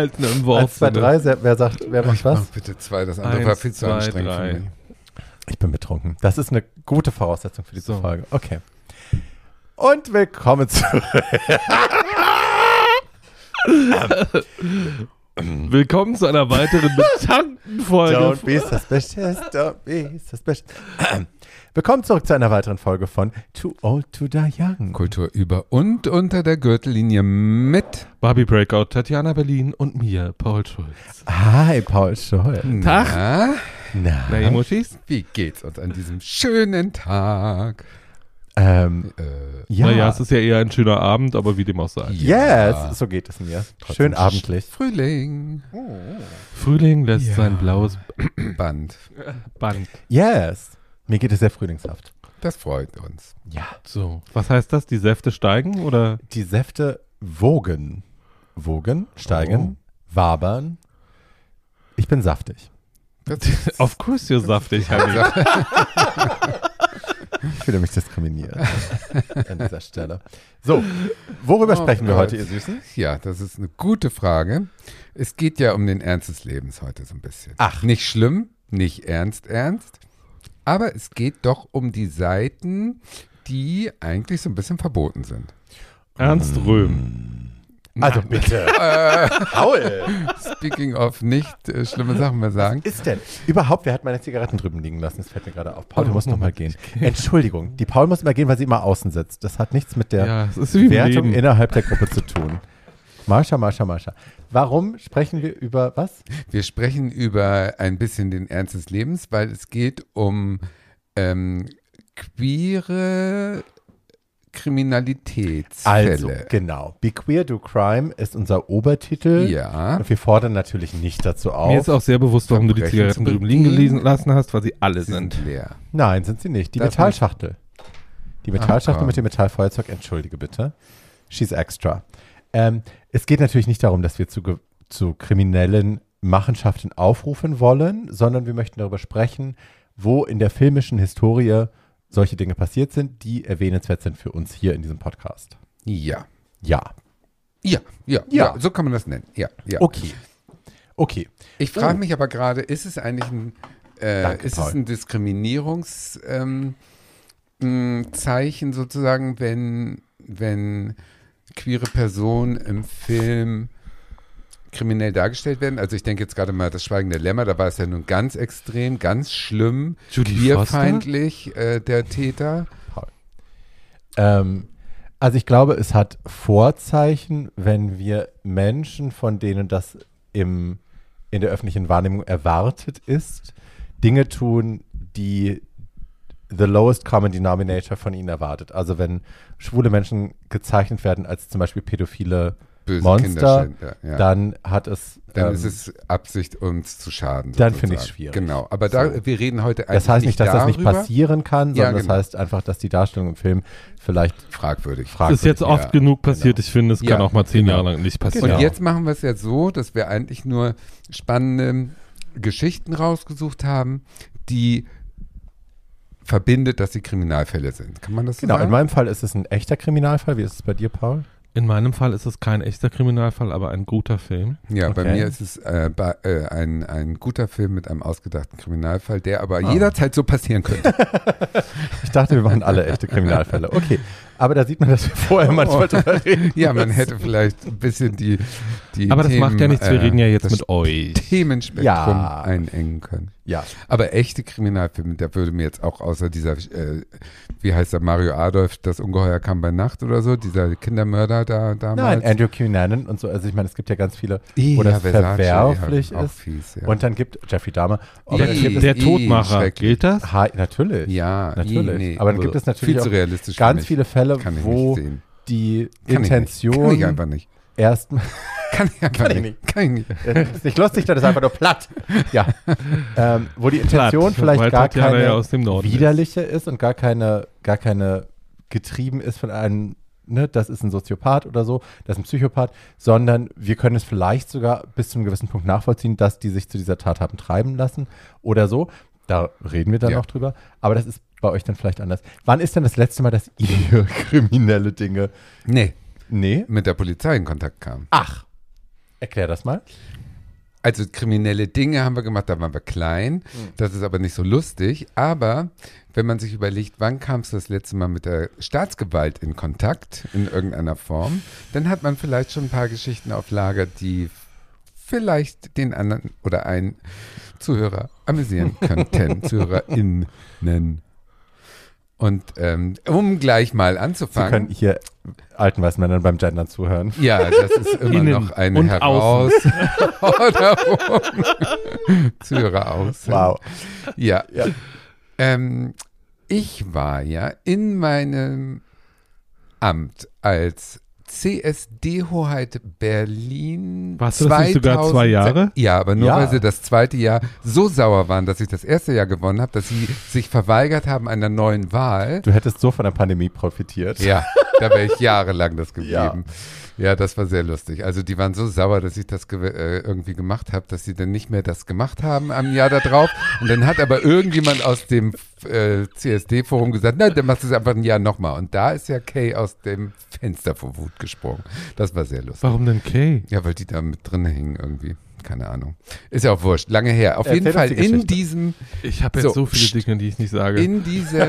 halten im Wort. Eins, zwei, drei, wer wer sagt, wer macht Mach was? bitte zwei, das andere Eins, war viel zu zwei, anstrengend drei. für mich. Ich bin betrunken. Das ist eine gute Voraussetzung für diese So. Folge. Okay. Und willkommen zurück. Willkommen zu einer weiteren betankten Folge. Don't be suspicious, don't be suspicious. Willkommen zurück zu einer weiteren Folge von Too Old to Die Young. Kultur über und unter der Gürtellinie mit Barbie Breakout, Tatjana Berlin und mir, Paul Schulz. Hi, Paul Scholl. Tag. Na, Na, Na, Emojis? wie geht's uns an diesem schönen Tag? ähm, Äh, ja. Naja, es ist ja eher ein schöner Abend, aber wie dem auch sei. yes, Ja. so geht es mir. trotzdem Schön abendlich. Frühling. Frühling lässt Ja. sein blaues Band. Band. Yes. Mir geht es sehr frühlingshaft. Das freut uns. Ja. So, was heißt das? Die Säfte steigen oder? Die Säfte wogen. Wogen, steigen, wabern. Ich bin saftig. Of course you're saftig, Heidi. Ich fühle mich diskriminiert an dieser Stelle. So, worüber Oh sprechen wir heute, ihr Süßen? Ja, das ist eine gute Frage. Es geht ja um den Ernst des Lebens heute so ein bisschen. Ach. Nicht schlimm, nicht ernst, ernst. Aber es geht doch um die Seiten, die eigentlich so ein bisschen verboten sind. Ernst Röhm. Also Nein. bitte. Äh, Paul. speaking of nicht äh, schlimme Sachen mehr sagen. ist denn? Überhaupt, wer hat meine Zigaretten drüben liegen lassen? Das fällt mir gerade auf. Paul, du musst noch mal gehen. Entschuldigung, die Paul muss immer gehen, weil sie immer außen sitzt. Das hat nichts mit der Ja, Wertung innerhalb der Gruppe zu tun. Marsha, Marsha, Marsha. Warum sprechen wir über was? Wir sprechen über ein bisschen den Ernst des Lebens, weil es geht um ähm, queere Kriminalitätsfälle. Also, genau. Be Queer, Do Crime ist unser Obertitel. Ja. Und wir fordern natürlich nicht dazu auf. Mir ist auch sehr bewusst, warum du die Zigaretten drüben liegen gelesen lassen hast, weil sie alle Sie sind. sind leer. Nein, sind sie nicht. Die Das Metallschachtel. Die Metallschachtel komm. mit dem Metallfeuerzeug, entschuldige bitte. She's extra. Ähm, es geht natürlich nicht darum, dass wir zu, zu kriminellen Machenschaften aufrufen wollen, sondern wir möchten darüber sprechen, wo in der filmischen Historie solche Dinge passiert sind, die erwähnenswert sind für uns hier in diesem Podcast. Ja. Ja. Ja, ja, Ja. ja, so kann man das nennen. Ja, ja. Okay. Okay. Ich frage Oh. mich aber gerade, ist es eigentlich ein, äh, Danke, ist Paul. es ein Diskriminierungszeichen ähm, sozusagen, wenn, wenn queere Personen im Film kriminell dargestellt werden? Also ich denke jetzt gerade mal das Schweigen der Lämmer, da war es ja nun ganz extrem, ganz schlimm, Judy queerfeindlich äh, der Täter. Ähm, also ich glaube, es hat Vorzeichen, wenn wir Menschen, von denen das im, in der öffentlichen Wahrnehmung erwartet ist, Dinge tun, die the lowest common denominator von ihnen erwartet. Also wenn schwule Menschen gezeichnet werden als zum Beispiel pädophile Böse Monster, ja. dann hat es Dann ähm, ist es Absicht, uns zu schaden. Dann finde ich's sozusagen. schwierig. Genau, aber da, So. wir reden heute eigentlich das heißt nicht, dass das nicht darüber. passieren kann, Ja, sondern genau. das heißt einfach, dass die Darstellung im Film vielleicht Fragwürdig. Das fragwürdig ist jetzt oft ja, genug passiert. Ich finde, es Ja, kann auch mal zehn genau. Jahre lang nicht passieren. Genau. Und jetzt machen wir es ja so, dass wir eigentlich nur spannende Geschichten rausgesucht haben, die verbindet, dass sie Kriminalfälle sind. Kann man das so Genau, in sagen? meinem Fall ist es ein echter Kriminalfall. Wie ist es bei dir, Paul? In meinem Fall ist es kein echter Kriminalfall, aber ein guter Film. Ja, bei Okay. mir ist es äh, bei, äh, ein, ein guter Film mit einem ausgedachten Kriminalfall, der aber Ah. jederzeit so passieren könnte. Ich dachte, wir machen alle echte Kriminalfälle. Okay, aber da sieht man, dass wir vorher manchmal drüber reden. ja, man hätte vielleicht ein bisschen die, die Aber das Themen, macht ja nichts. Wir äh, reden ja jetzt das mit euch. Themenspektrum Ja. einengen können. Ja, Aber echte Kriminalfilme, da würde mir jetzt auch außer dieser, äh, wie heißt der, Mario Adolf, das Ungeheuer kam bei Nacht oder so, dieser Kindermörder da damals. nein, Andrew Cunanan und so. Also ich meine, es gibt ja ganz viele, Ja, wo das Versace, verwerflich ja, auch ist. Fies, ja. Und dann gibt Jeffrey Dahmer. Die- gibt Der Todmacher, gilt das? Ha, natürlich, ja, natürlich. i, nee, aber dann gibt es natürlich viel auch zu realistisch für ganz viele Fälle, Kann ich wo nicht sehen. die Kann Intention ich nicht. Kann ich einfach nicht. erstmal Kann ich einfach Kann ich nicht. Kann ich nicht. Das ist nicht lustig, das ist einfach nur platt. Ja. Ähm, wo die Platt, Intention vielleicht weil gar Tatjana keine ja aus dem Norden ist. widerliche ist. und gar keine, gar keine getrieben ist von einem, ne, das ist ein Soziopath oder so, das ist ein Psychopath, sondern wir können es vielleicht sogar bis zu einem gewissen Punkt nachvollziehen, dass die sich zu dieser Tat haben treiben lassen oder so. Da reden wir dann Ja. noch drüber. Aber das ist bei euch dann vielleicht anders. Wann ist denn das letzte Mal, dass ihr kriminelle Dinge. Nee, Nee? mit der Polizei in Kontakt kam. Ach. Erklär das mal. Also kriminelle Dinge haben wir gemacht, da waren wir klein. Das ist aber nicht so lustig. Aber wenn man sich überlegt, wann kamst du das letzte Mal mit der Staatsgewalt in Kontakt in irgendeiner Form, dann hat man vielleicht schon ein paar Geschichten auf Lager, die vielleicht den anderen oder einen Zuhörer amüsieren könnten, ZuhörerInnen. Und ähm, um gleich mal Sie anzufangen. können hier alten weißen Männern beim Gendern zuhören. Ja, das ist immer Innen noch eine und Herausforderung. Zuhörer aus. Wow. Ja. Ja. Ähm, ich war ja in meinem Amt als CSD-Hoheit Berlin. Warst du das nicht sogar zwei Jahre? Ja, aber nur Ja. weil sie das zweite Jahr so sauer waren, dass ich das erste Jahr gewonnen habe, dass sie sich verweigert haben einer neuen Wahl. Du hättest so von der Pandemie profitiert. Ja, da wäre ich jahrelang das geblieben. Ja. Das war sehr lustig. Also die waren so sauer, dass ich das ge äh, irgendwie gemacht habe, dass sie dann nicht mehr das gemacht haben am Jahr darauf. Und dann hat aber irgendjemand aus dem äh, CSD-Forum gesagt, nein, dann machst du es einfach ein Jahr nochmal. Und da ist ja Kay aus dem Fenster vor Wut gesprungen. Das war sehr lustig. Warum denn Kay? Ja, weil die da mit drin hingen irgendwie. Keine Ahnung. Ist ja auch wurscht. Lange her. Auf Erzähl jeden Fall die in diesem Ich habe jetzt So, so, viele. Dinge, die ich nicht sage. in diesem,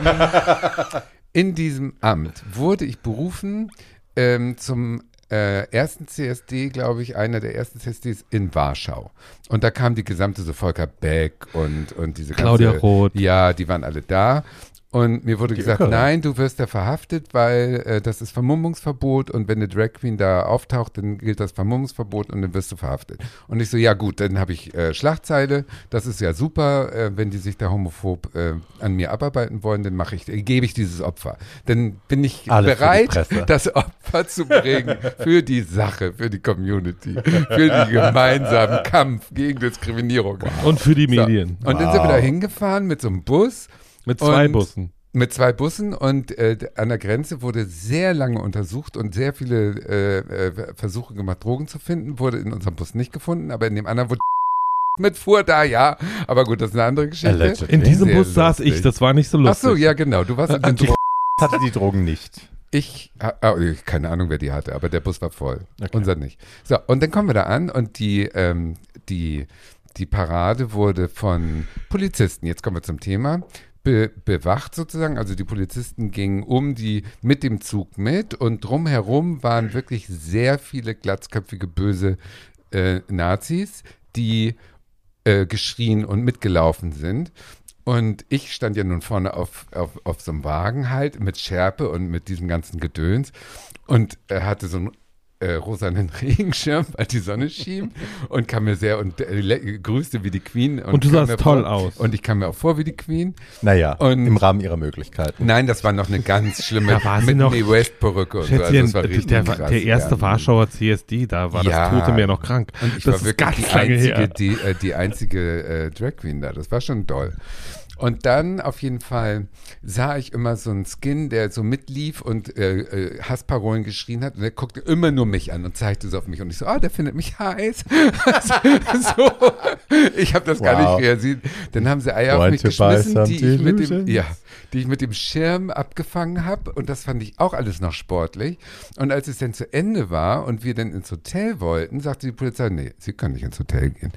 in diesem Amt wurde ich berufen ähm, zum äh, ersten CSD, glaube ich, einer der ersten CSDs in Warschau. Und da kam die gesamte, so Volker Beck und, und diese Claudia ganze, Roth. Ja, die waren alle da. Und mir wurde Die gesagt, Ökerin. nein, du wirst da verhaftet, weil äh, das ist Vermummungsverbot und wenn eine Drag Queen da auftaucht, dann gilt das Vermummungsverbot und dann wirst du verhaftet. Und ich so, ja gut, dann habe ich äh, Schlagzeile, das ist ja super, äh, wenn die sich da homophob äh, an mir abarbeiten wollen, dann mache ich, äh, gebe ich dieses Opfer. Dann bin ich Alles bereit, das Opfer zu bringen für die Sache, für die Community, für den gemeinsamen Kampf gegen Diskriminierung. Und für die So. Medien. Und dann sind wir Wow. da hingefahren mit so einem Bus Mit zwei und- Bussen. mit zwei Bussen und äh, an der Grenze wurde sehr lange untersucht und sehr viele äh, äh, Versuche gemacht, Drogen zu finden. Wurde in unserem Bus nicht gefunden, aber in dem anderen wurde mitfuhr da, ja. Aber gut, das ist eine andere Geschichte. Allegedly. In diesem Sehr Bus saß lustig. ich, das war nicht so Ach lustig. so, ja genau. Du warst in den Die- Dro hatte die Drogen nicht. Ich, ah, ah, keine Ahnung, wer die hatte, aber der Bus war voll. Okay. Unser nicht. So, und dann kommen wir da an und die, ähm, die, die Parade wurde von Polizisten, jetzt kommen wir zum Thema, be bewacht sozusagen. Also die Polizisten gingen um die mit dem Zug mit und drumherum waren wirklich sehr viele glatzköpfige, böse äh, Nazis, die äh, geschrien und mitgelaufen sind. Und ich stand ja nun vorne auf, auf, auf so einem Wagen halt mit Schärpe und mit diesem ganzen Gedöns und äh, hatte so einen äh, rosanen Regenschirm, weil die Sonne schien und kam mir sehr und äh, grüßte wie die Queen. Und du kam sahst mir toll vor, aus. Und ich kam mir auch vor wie die Queen. Naja, Und- im Rahmen ihrer Möglichkeiten. Nein, das war noch eine ganz schlimme Da war sie mit noch- Mae West Perücke und so. Also das war richtig der, krass. der erste ja. Warschauer CSD, da war Ja. das Tote Meer noch krank. Und ich das war wirklich ganz die lange einzige, her. die, äh, die einzige äh, Drag Queen da. Das war schon toll. Und dann auf jeden Fall sah ich immer so einen Skin, der so mitlief und äh, äh, Hassparolen geschrien hat. Und der guckte immer nur mich an und zeigte so auf mich. Und ich so, ah, der findet mich heiß. so, ich habe das gar Wow. nicht realisiert. Dann haben sie Eier auf Want mich geschmissen, die ich, mit dem, ja, die ich mit dem Schirm abgefangen habe. Und das fand ich auch alles noch sportlich. Und als es dann zu Ende war und wir dann ins Hotel wollten, sagte die Polizei, nee, Sie können nicht ins Hotel gehen.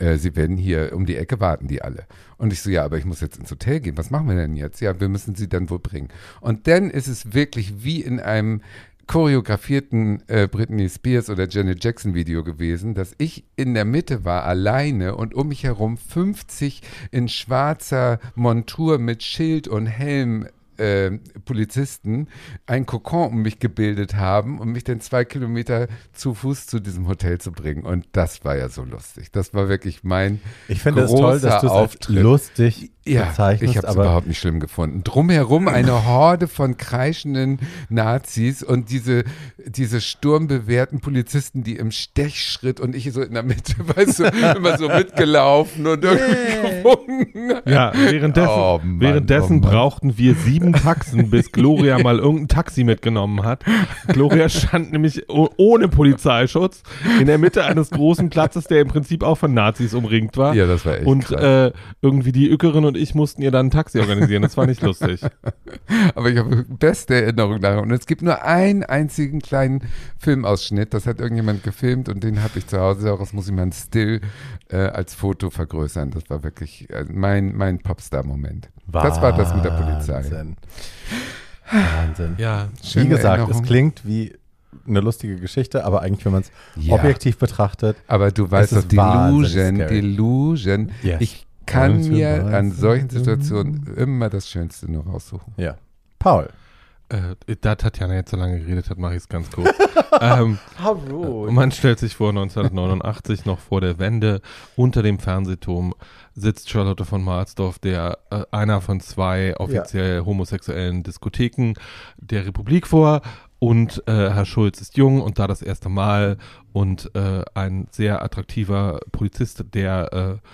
Äh, Sie werden hier um die Ecke warten, die alle. Und ich so, ja, aber ich muss jetzt ins Hotel gehen. Was machen wir denn jetzt? Ja, wir müssen Sie dann wohl bringen. Und dann ist es wirklich wie in einem choreografierten äh, Britney Spears oder Janet Jackson Video gewesen, dass ich in der Mitte war, alleine und um mich herum 50 in schwarzer Montur mit Schild und Helm äh, Polizisten ein Kokon um mich gebildet haben, um mich dann zwei Kilometer zu Fuß zu diesem Hotel zu bringen. Und das war ja so lustig. Das war wirklich mein Ich finde es toll, dass du Auftritt. lustig ja, bezeichnest, ich habe es überhaupt nicht schlimm gefunden. Drumherum eine Horde von kreischenden Nazis und diese, diese sturmbewehrten Polizisten, die im Stechschritt und ich so in der Mitte, weißt du, immer so mitgelaufen und irgendwie gewunken. Ja, währenddessen, Oh Mann, währenddessen oh brauchten wir sieben Taxen, bis Gloria mal irgendein Taxi mitgenommen hat. Gloria stand nämlich ohne Polizeischutz in der Mitte eines großen Platzes, der im Prinzip auch von Nazis umringt war. Ja, das war echt und krass. äh, irgendwie die Ückerin und ich mussten ihr dann ein Taxi organisieren. Das war nicht lustig. Aber ich habe beste Erinnerung daran. Und es gibt nur einen einzigen kleinen Filmausschnitt. Das hat irgendjemand gefilmt und den habe ich zu Hause. Daraus muss ich mal ein Still äh, als Foto vergrößern. Das war wirklich äh, mein, mein Popstar-Moment. Das war das mit der Polizei. Wahnsinn. Wahnsinn. Ja, Wie Schöne gesagt, Erinnerung. es klingt wie eine lustige Geschichte, aber eigentlich, wenn man es Ja. objektiv betrachtet, Aber du weißt Es doch, Delusion. Delusion. Yes. Ich kann mir an solchen Situationen immer das Schönste nur raussuchen. ja. Paul. äh, da Tatjana jetzt so lange geredet hat, mache ich es ganz kurz. ähm, Und man stellt sich vor, 1989, noch vor der Wende, unter dem Fernsehturm sitzt Charlotte von Marsdorf, der äh, einer von zwei offiziell homosexuellen Diskotheken der Republik vor. Und äh, Herr Schulz ist jung und da das erste Mal und äh, ein sehr attraktiver Polizist, der äh,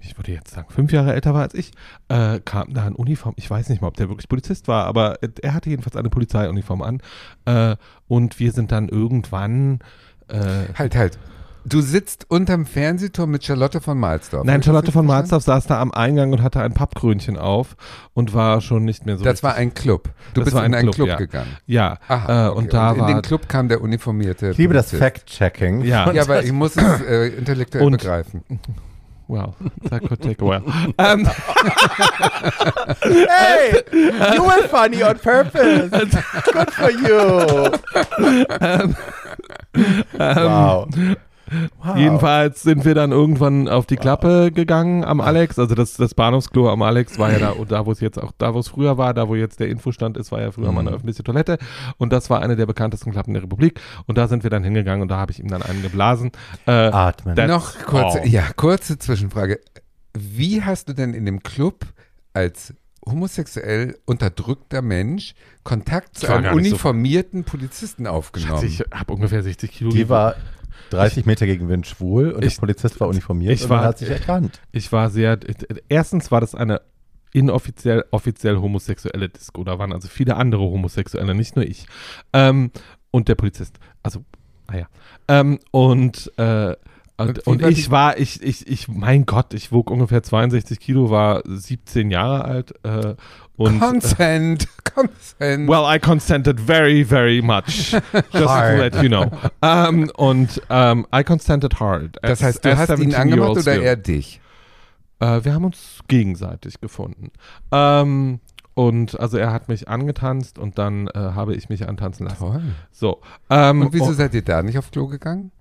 ich würde jetzt sagen, fünf Jahre älter war als ich, äh, kam da in Uniform. Ich weiß nicht mal, ob der wirklich Polizist war, aber er hatte jedenfalls eine Polizeiuniform an. Äh, und wir sind dann irgendwann. Äh, Halt, halt. Du sitzt unterm Fernsehturm mit Charlotte von Malsdorf. Nein, Charlotte das von Marsdorf saß da am Eingang und hatte ein Pappkrönchen auf und war schon nicht mehr so. Das war ein Club. Du Das bist in ein einen Club, Club, ja. gegangen. Ja, Aha, äh, okay. und da in war. den Club kam der uniformierte Ich liebe das Polizist. Fact-Checking. Ja. Ja, aber ich muss es äh, intellektuell Und- begreifen. Well, that could take a while. ähm, Hey, you were funny on purpose. Good for you. Um, um, wow. Wow. Jedenfalls sind wir dann irgendwann auf die Klappe gegangen am Alex. Also das, das Bahnhofsklo am Alex war ja da, und da wo es jetzt auch, da wo es früher war, da wo jetzt der Infostand ist, war ja früher mal eine Mhm. öffentliche Toilette. Und das war eine der bekanntesten Klappen der Republik. Und da sind wir dann hingegangen und da habe ich ihm dann einen geblasen. Äh, Atmen. Noch kurze, all. ja, kurze Zwischenfrage. Wie hast du denn in dem Club als homosexuell unterdrückter Mensch Kontakt zu einem nicht so- uniformierten Polizisten aufgenommen? ich habe ungefähr 60 Kilo. Die war 30 Meter gegen Wind schwul und Ich- der Polizist war uniformiert ich und war- hat sich erkannt. Ich war sehr. Erstens war das eine inoffiziell, offiziell homosexuelle Disco. Da waren also viele andere Homosexuelle, nicht nur ich. Ähm, und der Polizist. Also, naja. Ähm, und äh, und, Und ich war, ich, ich, ich, mein Gott, ich wog ungefähr 62 Kilo, war 17 Jahre alt äh, und äh, Consent, Consent. Well, I consented very, very much. Just to Hard. let you know. Ähm, und ähm, I consented hard. das As- heißt, du as hast ihn 17 angemacht oder er dich? Äh, wir haben uns gegenseitig gefunden. Ähm, und also er hat mich angetanzt und dann äh, habe ich mich antanzen lassen. Toll. So. Ähm, Und wieso und seid ihr da nicht auf Klo gegangen?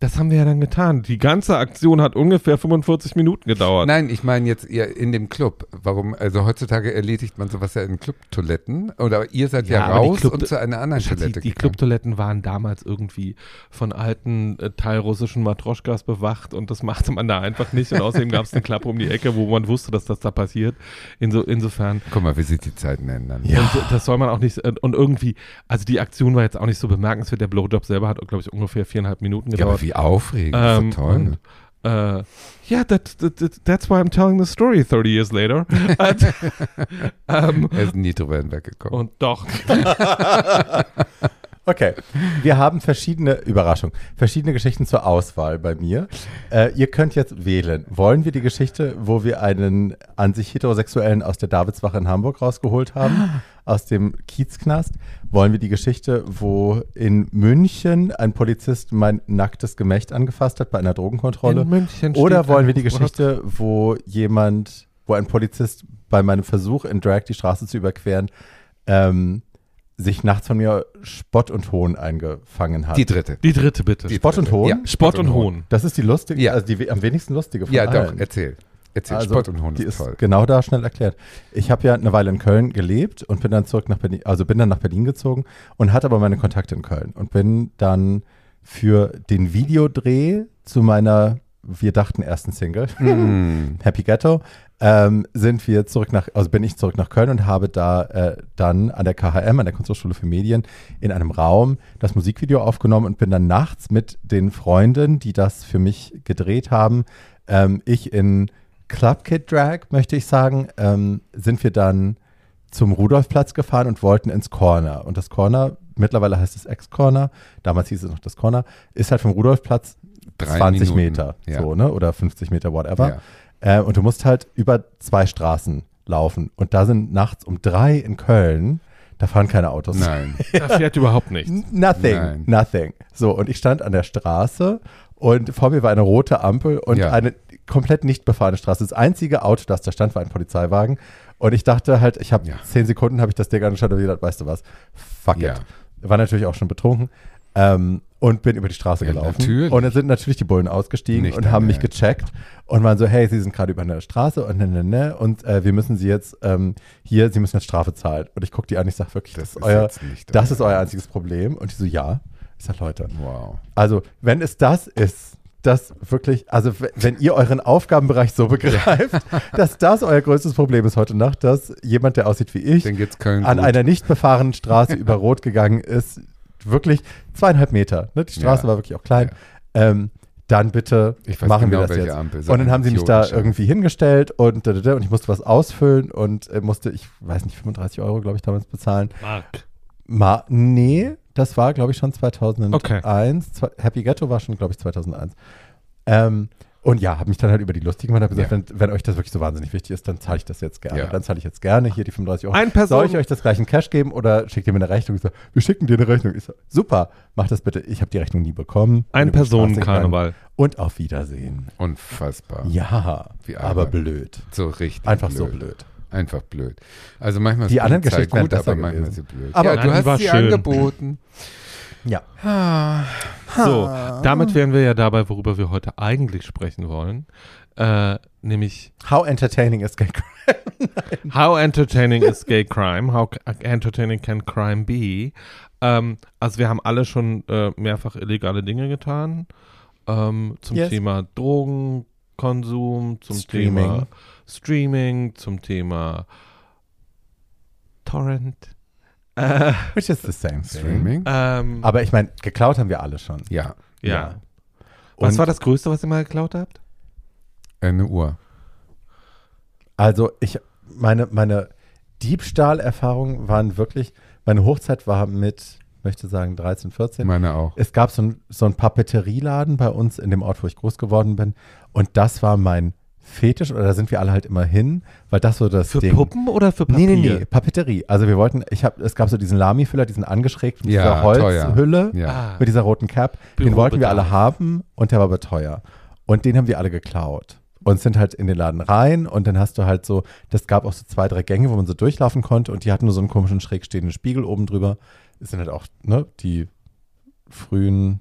Das haben wir ja dann getan. Die ganze Aktion hat ungefähr 45 Minuten gedauert. Nein, ich meine jetzt ihr in dem Club. Warum? Also heutzutage erledigt man sowas ja in Clubtoiletten. Oder ihr seid ja, Ja, die raus und zu einer anderen Toilette die gegangen. Clubtoiletten waren damals irgendwie von alten äh, teilrussischen Matroschkas bewacht und das machte man da einfach nicht. Und außerdem gab es eine Klappe um die Ecke, wo man wusste, dass das da passiert. Inso, insofern. Guck mal, wie sich die Zeiten ändern. Ja. Und das soll man auch nicht. äh, Und irgendwie, also die Aktion war jetzt auch nicht so bemerkenswert. Der Blowjob selber hat, glaube ich, ungefähr viereinhalb Minuten Ja, gedauert. Wie aufregend. Ähm, doch toll. und, äh, ja, that, that, that, that's why I'm telling the story 30 years later. Ähm, er ist nie drüber hinweggekommen. und doch. Okay, wir haben verschiedene, Überraschung, verschiedene Geschichten zur Auswahl bei mir. Äh, ihr könnt jetzt wählen. Wollen wir die Geschichte, wo wir einen an sich Heterosexuellen aus der Davidswache in Hamburg rausgeholt haben, aus dem Kiezknast? Wollen wir die Geschichte, wo in München ein Polizist mein nacktes Gemächt angefasst hat bei einer Drogenkontrolle? In München Oder wollen wir die. Geschichte, wo jemand, wo ein Polizist bei meinem Versuch in Drag die Straße zu überqueren, ähm, sich nachts von mir Spott und Hohn eingefangen hat? die dritte. Die dritte bitte. Die Spott und Hohn? Ja, Spott und Hohn. Das ist die lustige, Ja. also die am wenigsten lustige von Ja, allen. doch, erzähl. Erzähl, Also, Spott und Hohn die ist toll. genau da schnell erklärt. Ich habe ja eine Weile in Köln gelebt und bin dann zurück nach Berlin, also bin dann nach Berlin gezogen und hatte aber meine Kontakte in Köln und bin dann für den Videodreh zu meiner, wir dachten, ersten Single, Mm. Happy Ghetto, ähm, sind wir zurück nach, also bin ich zurück nach Köln und habe da äh, dann an der KHM, an der Kunsthochschule für Medien, in einem Raum das Musikvideo aufgenommen und bin dann nachts mit den Freunden, die das für mich gedreht haben, ähm, ich in Club Kid Drag, möchte ich sagen, ähm, sind wir dann zum Rudolfplatz gefahren und wollten ins Corner. Und das Corner, mittlerweile heißt es Ex-Corner, damals hieß es noch das Corner, ist halt vom Rudolfplatz Drei 20 Minuten. Meter, Ja. so, ne? Oder 50 Meter, whatever. Ja. Äh, und du musst halt über zwei Straßen laufen. Und da sind nachts um drei in Köln, da fahren keine Autos. Nein. Da fährt überhaupt nichts. Nothing, Nein. nothing. So, und ich stand an der Straße und vor mir war eine rote Ampel und Ja. eine komplett nicht befahrene Straße. Das einzige Auto, das da stand, war ein Polizeiwagen. Und ich dachte halt, ich habe Ja. zehn Sekunden, habe ich das Ding angeschaut und gedacht, weißt du was, fuck Ja. it. War natürlich auch schon betrunken ähm, und bin über die Straße Ja, gelaufen. natürlich. Und dann sind natürlich die Bullen ausgestiegen Nicht und haben mich gecheckt und waren so, hey, Sie sind gerade über eine Straße und ne, ne, ne, und äh, wir müssen Sie jetzt ähm, hier, Sie müssen jetzt Strafe zahlen. Und ich gucke die an, ich sage wirklich, das, Das ist euer, das ist euer einziges Problem. Und die so, ja. Ich sage, Leute, Wow. also wenn es das ist, das wirklich, also wenn ihr euren Aufgabenbereich so begreift, dass das euer größtes Problem ist heute Nacht, dass jemand, der aussieht wie ich, an gut. einer nicht befahrenen Straße über Rot gegangen ist, wirklich zweieinhalb Meter. Ne? Die Straße Ja. war wirklich auch klein. Ähm, dann bitte Ich weiß machen genau, wir das jetzt. Ampel. Und dann haben sie mich da irgendwie hingestellt und, und ich musste was ausfüllen und äh, musste, ich weiß nicht, 35 Euro, glaube ich, damals bezahlen. Mark. Ma nee, das war, glaube ich, schon 2001. Okay. Happy Ghetto war schon, glaube ich, 2001. Ähm, und ja, habe mich dann halt über die lustig gemacht, habe gesagt, Ja. wenn, wenn euch das wirklich so wahnsinnig wichtig ist, dann zahle ich das jetzt gerne. Ja. Dann zahle ich jetzt gerne hier die 35 Euro. Ein Person. Soll ich euch das gleich in Cash geben oder schickt ihr mir eine Rechnung? Ich so, wir schicken dir eine Rechnung. Ich so, super, mach das bitte. Ich habe die Rechnung nie bekommen. Ein die. Personenkarneval. Und auf Wiedersehen. Unfassbar. Ja, aber blöd. So richtig Einfach blöd. so blöd. Einfach blöd. Also manchmal Die ist anderen Polizei Geschichten gut, aber manchmal ist sie blöd. Aber- ja, du die hast sie schön. angeboten. Ja. Ah, So, damit wären wir ja dabei, worüber wir heute eigentlich sprechen wollen. Äh, nämlich How entertaining is gay crime? How entertaining is gay crime? How c- entertaining can crime be? Ähm, also wir haben alle schon äh, mehrfach illegale Dinge getan. Ähm, zum Yes. Thema Drogenkonsum, zum Streaming. Thema Streaming, zum Thema Torrent. Äh, Which is the same thing. Streaming? ähm, Aber ich meine, geklaut haben wir alle schon. Ja, ja. Was Und war das Größte, was ihr mal geklaut habt? eine Uhr. Also ich, meine, meine Diebstahlerfahrungen waren wirklich, meine Hochzeit war mit, möchte sagen, 13, 14. Meine auch. Es gab so ein, so ein Papeterieladen bei uns in dem Ort, wo ich groß geworden bin. Und das war mein Fetisch, oder da sind wir alle halt immer hin, weil das so das Für Ding. Puppen oder für Nee, Papier? nee, nee, Papeterie. Also wir wollten, ich habe, es gab so diesen Lami-Füller, diesen angeschrägten, mit Ja, dieser. Holzhülle Ja. Ah, mit dieser roten Cap. Den Bürobedarf. wollten wir alle haben und der war aber teuer. Und den haben wir alle geklaut. Und sind halt in den Laden rein und dann hast du halt so, das gab auch so zwei, drei Gänge, wo man so durchlaufen konnte und die hatten nur so einen komischen schräg stehenden Spiegel oben drüber. Es sind halt auch, ne, die frühen,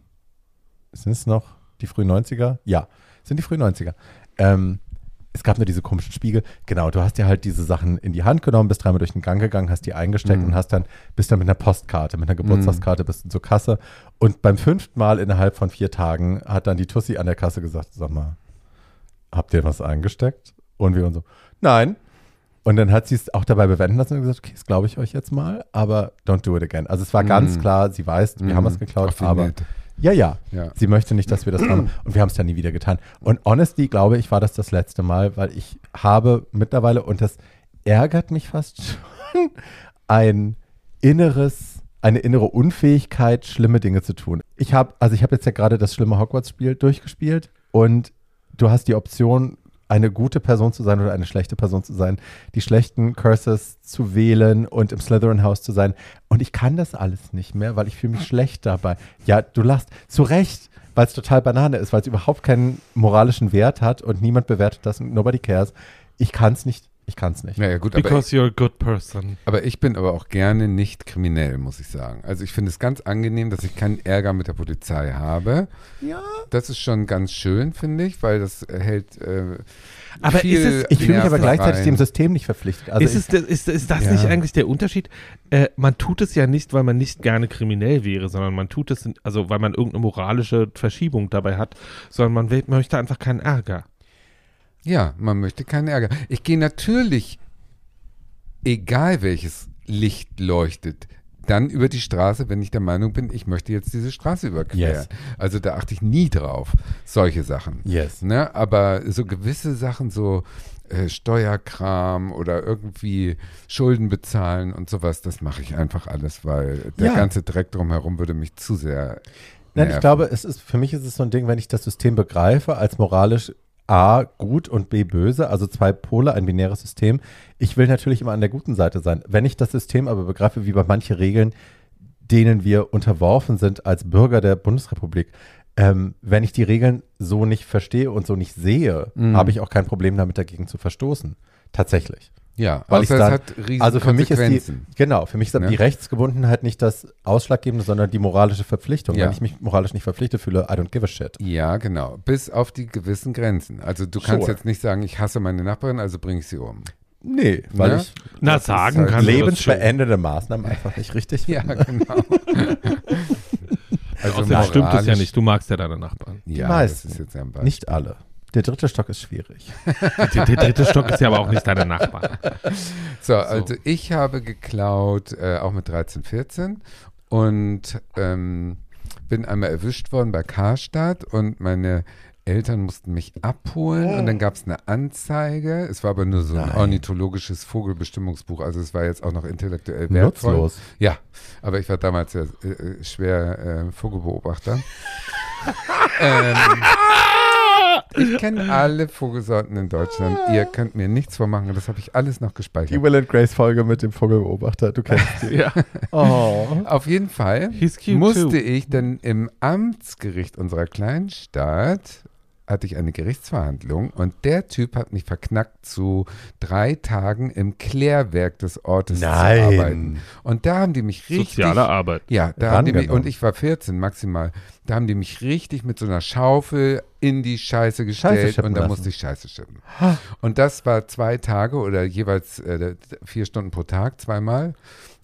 sind es noch die frühen 90er? Ja, sind die frühen 90er. Ähm, es gab nur diese komischen Spiegel. Genau, du hast dir halt diese Sachen in die Hand genommen, bist dreimal durch den Gang gegangen, hast die eingesteckt Mhm. und hast dann, bist dann mit einer Postkarte, mit einer Geburtstagskarte bis zur Kasse. Und beim fünften Mal innerhalb von vier Tagen hat dann die Tussi an der Kasse gesagt, sag mal, habt ihr was eingesteckt? Und wir und so, nein. Und dann hat sie es auch dabei bewenden lassen und gesagt, okay, das glaube ich euch jetzt mal, aber don't do it again. Also es war ganz Mhm. klar, sie weiß, wir haben was geklaut, Ach, aber nett. Ja, ja, Ja. Sie möchte nicht, dass wir das haben. Und wir haben es dann nie wieder getan. Und honestly, glaube ich, war das das letzte Mal, weil ich habe mittlerweile, und das ärgert mich fast schon, ein inneres, eine innere Unfähigkeit, schlimme Dinge zu tun. Ich habe, also ich habe jetzt ja gerade das schlimme Hogwarts-Spiel durchgespielt und du hast die Option, eine gute Person zu sein oder eine schlechte Person zu sein, die schlechten Curses zu wählen und im Slytherin-Haus zu sein. Und ich kann das alles nicht mehr, weil ich fühle mich schlecht dabei. Ja, du lachst zu Recht, weil es total Banane ist, weil es überhaupt keinen moralischen Wert hat und niemand bewertet das und nobody cares. Ich kann es nicht. Ich kann es nicht. Naja, gut, aber ich, Because you're a good person. aber ich bin aber auch gerne nicht kriminell, muss ich sagen. Also ich finde es ganz angenehm, dass ich keinen Ärger mit der Polizei habe. Ja. Das ist schon ganz schön, finde ich, weil das hält äh, Aber viel ist es- Ich fühle mich aber gleichzeitig rein. dem System nicht verpflichtet. Also ist, es, ist, ist das Ja. nicht eigentlich der Unterschied? Äh, man tut es ja nicht, weil man nicht gerne kriminell wäre, sondern man tut es, also weil man irgendeine moralische Verschiebung dabei hat, sondern man will, möchte einfach keinen Ärger. Ja, man möchte keinen Ärger. Ich gehe natürlich, egal welches Licht leuchtet, dann über die Straße, wenn ich der Meinung bin, ich möchte jetzt diese Straße überqueren. Yes. Also da achte ich nie drauf, solche Sachen. Yes. Ne? Aber so gewisse Sachen, so äh, Steuerkram oder irgendwie Schulden bezahlen und sowas, das mache ich einfach alles, weil der Ja. ganze Dreck drumherum würde mich zu sehr. Nein, ich glaube, es ist, für mich ist es so ein Ding, wenn ich das System begreife, als moralisch A, gut und B, böse, also zwei Pole, ein binäres System. Ich will natürlich immer an der guten Seite sein. Wenn ich das System aber begreife, wie bei manchen Regeln, denen wir unterworfen sind als Bürger der Bundesrepublik, ähm, wenn ich die Regeln so nicht verstehe und so nicht sehe, Mhm. habe ich auch kein Problem damit, dagegen zu verstoßen. Tatsächlich. Ja, Weil außer ich es dann- hat riesen Also für mich ist die, genau, für mich ist Ne? die Rechtsgebundenheit nicht das Ausschlaggebende, sondern die moralische Verpflichtung. Ja. Wenn ich mich moralisch nicht verpflichtet fühle, I don't give a shit. Ja, genau. Bis auf die gewissen Grenzen. Also du kannst Sure. jetzt nicht sagen, ich hasse meine Nachbarin, also bringe ich sie um. Nee, weil Ne? ich Na, sagen halt kann lebensbeendende Maßnahmen einfach nicht richtig Ja, finde. genau. also Außerdem stimmt es ja nicht. Du magst ja deine Nachbarn. Ja, meisten. das ist jetzt ja ein Beispiel. Nicht alle. Der dritte Stock ist schwierig. Der, der dritte Stock ist ja aber auch nicht deine Nachbarn. So, also ich habe geklaut, äh, auch mit 13, 14 und ähm, bin einmal erwischt worden bei Karstadt und meine Eltern mussten mich abholen und dann gab es eine Anzeige. Es war aber nur so ein Nein. ornithologisches Vogelbestimmungsbuch, also es war jetzt auch noch intellektuell wertvoll. Nutzlos. Ja, aber ich war damals ja äh, äh, schwer äh, Vogelbeobachter. ähm, ich kenne alle Vogelsorten in Deutschland. Ihr könnt mir nichts vormachen. Das habe ich alles noch gespeichert. Die Will and Grace Folge mit dem Vogelbeobachter, du kennst die. Ja. Oh. Auf jeden Fall musste too. ich dann im Amtsgericht unserer Kleinstadt hatte ich eine Gerichtsverhandlung und der Typ hat mich verknackt zu drei Tagen im Klärwerk des Ortes zu arbeiten. Nein. Und da haben die mich richtig Soziale Arbeit. Ja, da haben die mich, und ich war 14 maximal, da haben die mich richtig mit so einer Schaufel in die Scheiße gestellt schippen und da lassen. musste ich Scheiße schippen. Und das war zwei Tage oder jeweils äh, vier Stunden pro Tag, zweimal.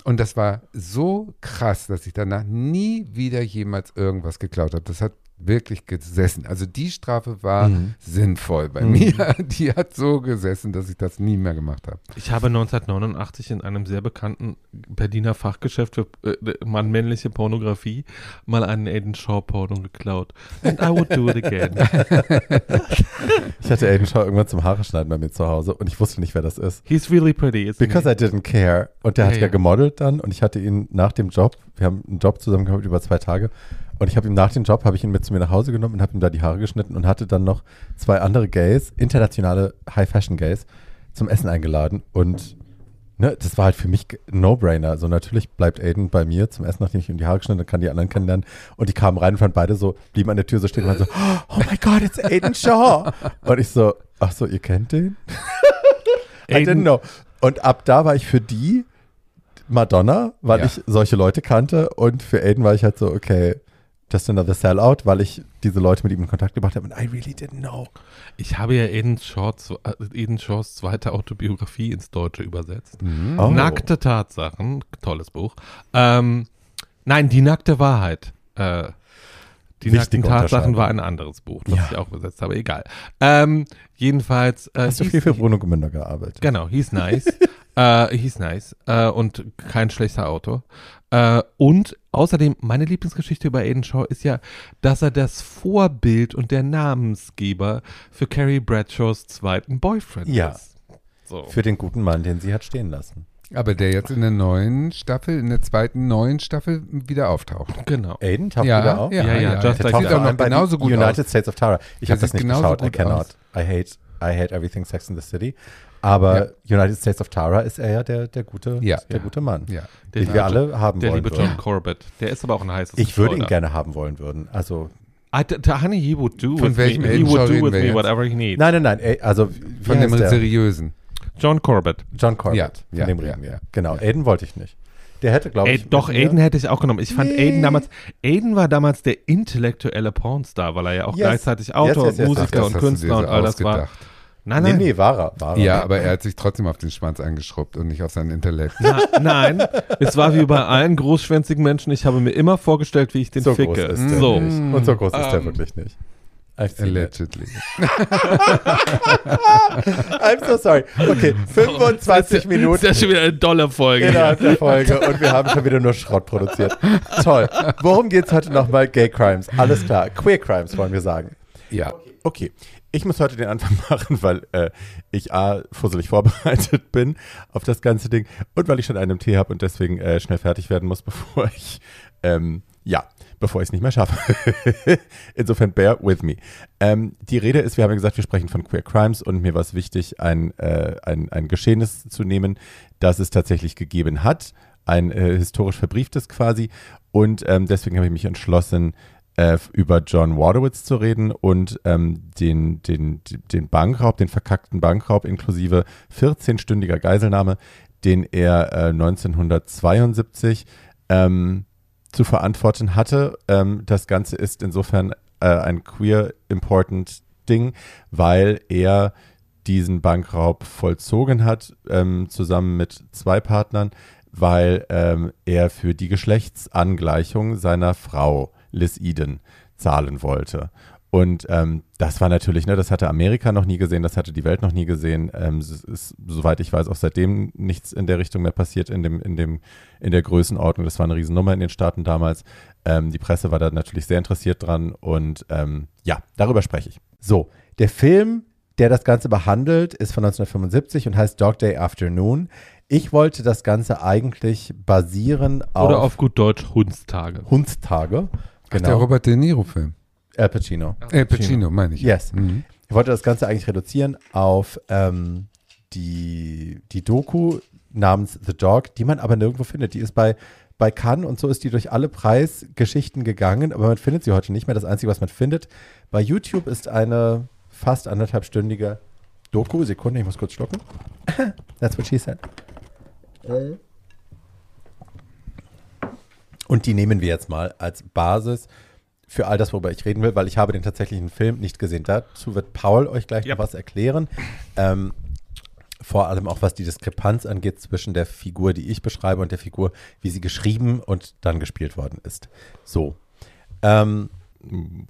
Und das war so krass, dass ich danach nie wieder jemals irgendwas geklaut habe. Das hat wirklich gesessen. Also die Strafe war Mhm. sinnvoll bei mir. Die hat so gesessen, dass ich das nie mehr gemacht habe. Ich habe 1989 in einem sehr bekannten Berliner Fachgeschäft für äh, Mann männliche Pornografie mal einen Aiden Shaw Porno geklaut. And I would do it again. Ich hatte Aiden Shaw irgendwann zum Haare schneiden bei mir zu Hause und ich wusste nicht, wer das ist. He's really pretty. isn't Because he? I didn't care. Und der Ja, hat ja ja. gemodelt dann und ich hatte ihn nach dem Job, wir haben einen Job zusammen gehabt über zwei Tage und ich habe ihm nach dem Job, habe ich ihn mit zu mir nach Hause genommen und habe ihm da die Haare geschnitten und hatte dann noch zwei andere Gays, internationale High-Fashion-Gays, zum Essen eingeladen und ne, das war halt für mich No-Brainer. So natürlich bleibt Aiden bei mir zum Essen, nachdem ich ihm die Haare geschnitten habe, kann die anderen kennenlernen und die kamen rein und fanden beide so, blieben an der Tür so stehen und waren so, oh my God, it's Aiden Shaw. Und ich so, ach so, ihr kennt den? I didn't Aiden- know. Und ab da war ich für die Madonna, weil Ja. ich solche Leute kannte. Und für Aiden war ich halt so, okay, just another sellout, weil ich diese Leute mit ihm in Kontakt gebracht habe. Und I really didn't know. Ich habe ja Aiden, Shaws, äh, Aiden Shaws zweite Autobiografie ins Deutsche übersetzt. Oh. Nackte Tatsachen, tolles Buch. Ähm, nein, die nackte Wahrheit. Äh, die Wichtige nackten Tatsachen war ein anderes Buch, das Ja. ich auch übersetzt habe. Egal. Ähm, jedenfalls. Äh, Hast du viel für Bruno Gemünder gearbeitet? Genau, hieß nice. äh, hieß nice. Äh, und kein schlechter Autor. Äh, und außerdem, meine Lieblingsgeschichte über Aiden Shaw ist ja, dass er das Vorbild und der Namensgeber für Carrie Bradshaws zweiten Boyfriend Ja. ist. So. Für den guten Mann, den sie hat stehen lassen. Aber der jetzt in der neuen Staffel, in der zweiten neuen Staffel wieder auftaucht. Genau. Aiden taucht Ja, wieder auf. ja, Ja, ja, ja. just Der like sieht auch noch genauso gut United aus. States of Tara. Ich habe das nicht geschaut. I cannot. aus. I hate, I hate everything Sex in the City. Aber United States of Tara ist er ja der, der, gute, Ja. der Ja. gute Mann, Ja. Der den liebe wir alle haben Der wollen liebe würden. John Corbett. Der ist aber auch ein heißes Ich würde ihn gerne haben wollen würden. Also I, d- d- honey, he would do Von with welchem me. He would do with me whatever he needs. Nein, nein, nein. Also, Von dem der? seriösen. John Corbett. John Corbett. Ja, von ja, dem ja, reden wir. ja. Genau, Aiden wollte ich nicht. Der hätte, glaube ich. doch, Aiden hätte ich auch genommen. Ich fand Nee. Aiden damals, Aiden war damals der intellektuelle Pornstar, weil er ja auch Yes. gleichzeitig Autor, Yes, yes, yes. Musiker und Künstler so und all das war. Ausgedacht. Nein, Nee, nein, nee, war er. War er. Ja, aber er hat sich trotzdem auf den Schwanz eingeschrubbt und nicht auf sein Intellekt. Na, nein, es war wie bei allen großschwänzigen Menschen. Ich habe mir immer vorgestellt, wie ich den so ficke. groß ist der so. nicht. Und so groß ist der Ähm, wirklich nicht. Allegedly. I'm so sorry. Okay, 25 Minuten. Ist ja schon wieder eine Dollarfolge. innerhalb der Folge und wir haben schon wieder nur Schrott produziert. Toll. Worum geht es heute nochmal? Gay Crimes. Alles klar. Queer Crimes wollen wir sagen. Ja. Okay. Ich muss heute den Anfang machen, weil äh, ich A, fusselig vorbereitet bin auf das ganze Ding und weil ich schon einen Tee habe und deswegen äh, schnell fertig werden muss, bevor ich, ähm, ja, bevor ich es nicht mehr schaffe. Insofern bear with me. Ähm, die Rede ist, wir haben ja gesagt, wir sprechen von Queer Crimes und mir war es wichtig, ein, äh, ein, ein Geschehnis zu nehmen, das es tatsächlich gegeben hat, ein äh, historisch verbrieftes quasi und ähm, deswegen habe ich mich entschlossen, äh, über John Waterwitz zu reden und ähm, den, den, den Bankraub, den verkackten Bankraub inklusive 14-stündiger Geiselnahme, den er äh, 1972 ähm, zu verantworten hatte. Ähm, das Ganze ist insofern äh, ein queer important Ding, weil er diesen Bankraub vollzogen hat, ähm, zusammen mit zwei Partnern, weil ähm, er für die Geschlechtsangleichung seiner Frau Liz Eden zahlen wollte. Und ähm, das war natürlich, ne, das hatte Amerika noch nie gesehen, das hatte die Welt noch nie gesehen. Ähm, es ist, soweit ich weiß, auch seitdem nichts in der Richtung mehr passiert in dem, in dem, in der Größenordnung. Das war eine Riesennummer in den Staaten damals. Ähm, die Presse war da natürlich sehr interessiert dran und ähm, ja, darüber spreche ich. So, der Film, der das Ganze behandelt, ist von 1975 und heißt Dog Day Afternoon. Ich wollte das Ganze eigentlich basieren auf, Oder auf gut Deutsch Hundstage. Hundstage. Ach, der Genau. Robert De Niro-Film. Al Pacino. Äh, Pacino, meine ich. Yes. Mhm. Ich wollte das Ganze eigentlich reduzieren auf ähm, die, die Doku namens The Dog, die man aber nirgendwo findet. Die ist bei, bei Cannes und so ist die durch alle Preisgeschichten gegangen, aber man findet sie heute nicht mehr. Das Einzige, was man findet, bei YouTube ist eine fast anderthalbstündige Doku. Sekunde, ich muss kurz schlucken. That's what she said. Und die nehmen wir jetzt mal als Basis für all das, worüber ich reden will, weil ich habe den tatsächlichen Film nicht gesehen. Dazu wird Paul euch gleich Ja. noch was erklären. Ähm, vor allem auch, was die Diskrepanz angeht zwischen der Figur, die ich beschreibe, und der Figur, wie sie geschrieben und dann gespielt worden ist. So. Ähm,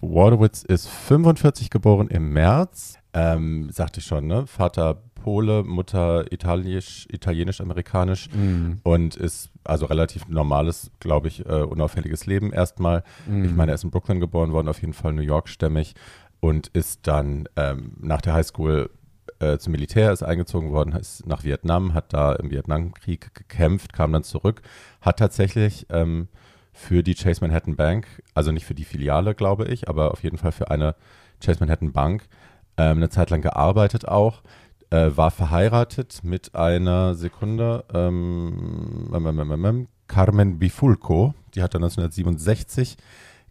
Waterwitz ist 45 geboren im März. Ähm, sagte ich schon, ne? Vater Pole, Mutter Italienisch, Italienisch-Amerikanisch Mhm. und ist also relativ normales, glaube ich, äh, unauffälliges Leben erstmal. Mhm. Ich meine, er ist in Brooklyn geboren worden, auf jeden Fall New York-stämmig und ist dann ähm, nach der Highschool äh, zum Militär, ist eingezogen worden, ist nach Vietnam, hat da im Vietnamkrieg gekämpft, kam dann zurück, hat tatsächlich ähm, für die Chase Manhattan Bank, also nicht für die Filiale, glaube ich, aber auf jeden Fall für eine Chase Manhattan Bank, ähm, eine Zeit lang gearbeitet auch, äh, war verheiratet mit einer Sekunde, ähm, ähm, ähm, ähm, ähm, Carmen Bifulco, die hat er 1967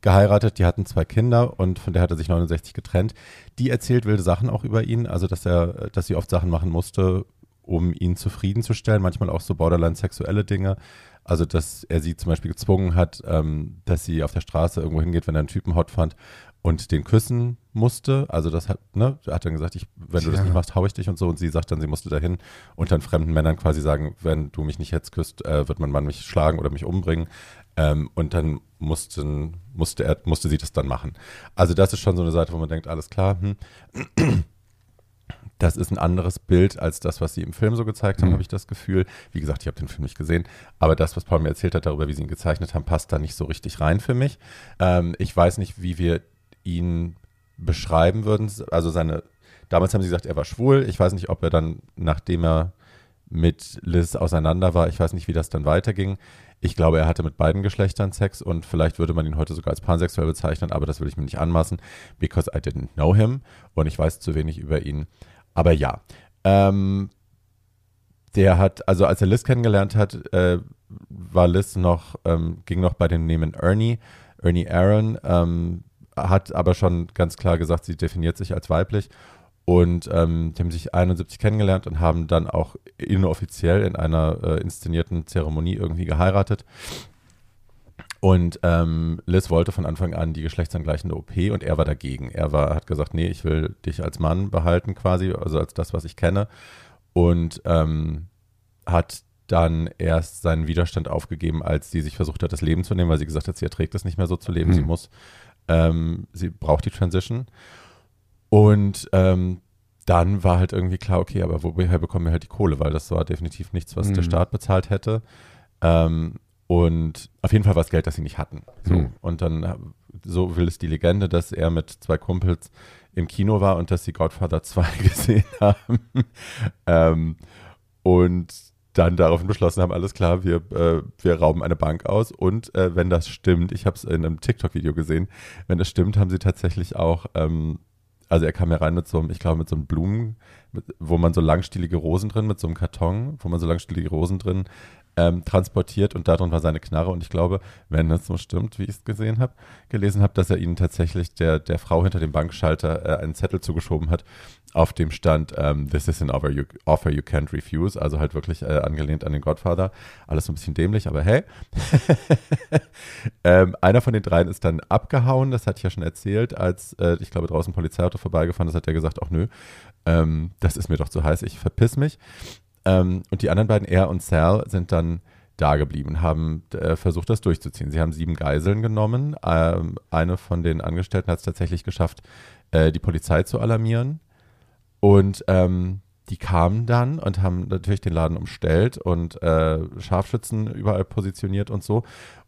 geheiratet, die hatten zwei Kinder und von der hat er sich 69 getrennt. Die erzählt wilde Sachen auch über ihn, also dass er, dass sie oft Sachen machen musste, um ihn zufriedenzustellen, manchmal auch so borderline sexuelle Dinge. Also, dass er sie zum Beispiel gezwungen hat, ähm, dass sie auf der Straße irgendwo hingeht, wenn er einen Typen hot fand und den küssen musste. Also, das hat, ne, er hat dann gesagt, ich, wenn du das nicht machst, hau ich dich und so. Und sie sagt dann, sie musste dahin und dann fremden Männern quasi sagen, wenn du mich nicht jetzt küsst, äh, wird mein Mann mich schlagen oder mich umbringen. Ähm, und dann mussten, musste er, musste sie das dann machen. Also, das ist schon so eine Seite, wo man denkt, alles klar, hm. Das ist ein anderes Bild als das, was sie im Film so gezeigt haben, Mhm. habe ich das Gefühl. Wie gesagt, ich habe den Film nicht gesehen, aber das, was Paul mir erzählt hat darüber, wie sie ihn gezeichnet haben, passt da nicht so richtig rein für mich. Ähm, ich weiß nicht, wie wir ihn beschreiben würden. Also seine, damals haben sie gesagt, er war schwul. Ich weiß nicht, ob er dann, nachdem er mit Liz auseinander war, ich weiß nicht, wie das dann weiterging. Ich glaube, er hatte mit beiden Geschlechtern Sex und vielleicht würde man ihn heute sogar als pansexuell bezeichnen, aber das will ich mir nicht anmaßen, because I didn't know him und ich weiß zu wenig über ihn. Aber ja, ähm, der hat, also als er Liz kennengelernt hat, äh, war Liz noch, ähm, ging noch bei dem Namen Ernie, Ernie Aaron, ähm, hat aber schon ganz klar gesagt, sie definiert sich als weiblich und ähm, die haben sich 71 kennengelernt und haben dann auch inoffiziell in einer äh, inszenierten Zeremonie irgendwie geheiratet. Und ähm, Liz wollte von Anfang an die geschlechtsangleichende OP und er war dagegen. Er war, hat gesagt, nee, ich will dich als Mann behalten quasi, also als das, was ich kenne. Und ähm, hat dann erst seinen Widerstand aufgegeben, als sie sich versucht hat, das Leben zu nehmen, weil sie gesagt hat, sie erträgt es nicht mehr so zu leben, Mhm. sie muss, ähm, sie braucht die Transition. Und ähm, dann war halt irgendwie klar, okay, aber woher bekommen wir halt die Kohle? Weil das war definitiv nichts, was mhm. der Staat bezahlt hätte. Ähm, und auf jeden Fall war es Geld, das sie nicht hatten. So. Mhm. Und dann, so will es die Legende, dass er mit zwei Kumpels im Kino war und dass sie Godfather 2 gesehen haben. ähm, und dann daraufhin beschlossen haben, alles klar, wir, äh, wir rauben eine Bank aus. Und äh, wenn das stimmt, ich habe es in einem TikTok-Video gesehen, wenn das stimmt, haben sie tatsächlich auch, ähm, also er kam ja rein mit so einem, ich glaube, mit so einem Blumen, mit, wo man so langstielige Rosen drin, mit so einem Karton, wo man so langstielige Rosen drin ähm, transportiert und darin war seine Knarre. Und ich glaube, wenn das so stimmt, wie ich es gesehen habe, gelesen habe, dass er ihnen tatsächlich der, der Frau hinter dem Bankschalter äh, einen Zettel zugeschoben hat, auf dem stand, ähm, this is an offer you, offer you can't refuse, also halt wirklich äh, angelehnt an den Godfather. Alles so ein bisschen dämlich, aber hey. ähm, einer von den dreien ist dann abgehauen, das hatte ich ja schon erzählt, als äh, ich glaube draußen Polizeiauto vorbeigefahren ist, hat er gesagt, ach nö, ähm, das ist mir doch zu heiß, ich verpiss mich. Ähm, und die anderen beiden, er und Sal, sind dann da geblieben, haben äh, versucht, das durchzuziehen. Sie haben sieben Geiseln genommen. Ähm, eine von den Angestellten hat es tatsächlich geschafft, äh, die Polizei zu alarmieren. Und ähm, die kamen dann und haben natürlich den Laden umstellt und äh, Scharfschützen überall positioniert und so.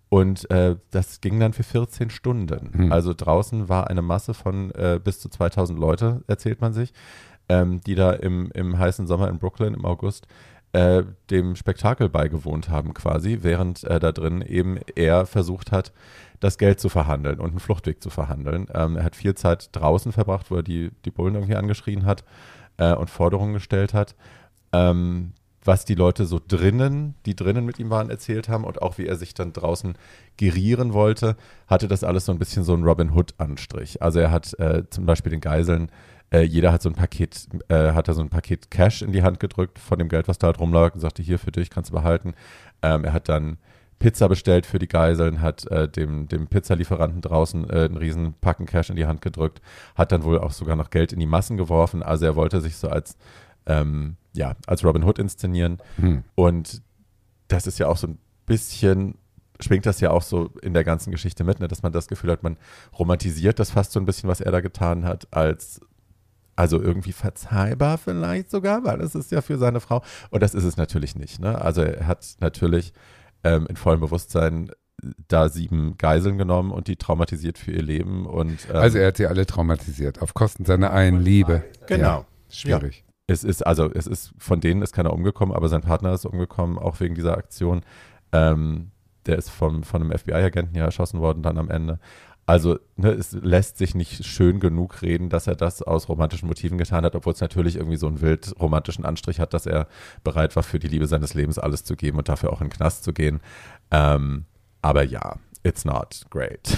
Und äh, das ging dann für 14 Stunden. Hm. Also draußen war eine Masse von äh, bis zu 2000 Leute, erzählt man sich ähm, die da im, im heißen Sommer in Brooklyn im August äh, dem Spektakel beigewohnt haben quasi, während äh, da drin eben er versucht hat, das Geld zu verhandeln und einen Fluchtweg zu verhandeln. Ähm, er hat viel Zeit draußen verbracht, wo er die, die Bullen irgendwie angeschrien hat äh, und Forderungen gestellt hat. Ähm, was die Leute so drinnen, die drinnen mit ihm waren, erzählt haben und auch wie er sich dann draußen gerieren wollte, hatte das alles so ein bisschen so einen Robin Hood-Anstrich. Also er hat äh, zum Beispiel den Geiseln äh, jeder hat so ein Paket, äh, hat da so ein Paket Cash in die Hand gedrückt von dem Geld, was da halt rumlag und sagte, hier für dich kannst du behalten. Ähm, er hat dann Pizza bestellt für die Geiseln, hat äh, dem, dem Pizzalieferanten draußen äh, einen riesen Packen Cash in die Hand gedrückt, hat dann wohl auch sogar noch Geld in die Massen geworfen. Also er wollte sich so als, ähm, ja, als Robin Hood inszenieren. Hm. Und das ist ja auch so ein bisschen schwingt das ja auch so in der ganzen Geschichte mit, ne, dass man das Gefühl hat, man romantisiert das fast so ein bisschen, was er da getan hat, als also irgendwie verzeihbar vielleicht sogar, weil es ist ja für seine Frau. Und das ist es natürlich nicht. Ne? Also er hat natürlich ähm, in vollem Bewusstsein da sieben Geiseln genommen und die traumatisiert für ihr Leben. Und, ähm, also er hat sie alle traumatisiert, auf Kosten seiner einen Liebe. Genau. Ja, schwierig. Ja. Es ist, also es ist, von denen ist keiner umgekommen, aber sein Partner ist umgekommen, auch wegen dieser Aktion. Ähm, der ist vom, von einem FBI-Agenten ja erschossen worden dann am Ende. Also ne, es lässt sich nicht schön genug reden, dass er das aus romantischen Motiven getan hat, obwohl es natürlich irgendwie so einen wild romantischen Anstrich hat, dass er bereit war, für die Liebe seines Lebens alles zu geben und dafür auch in den Knast zu gehen. Ähm, aber ja, it's not great.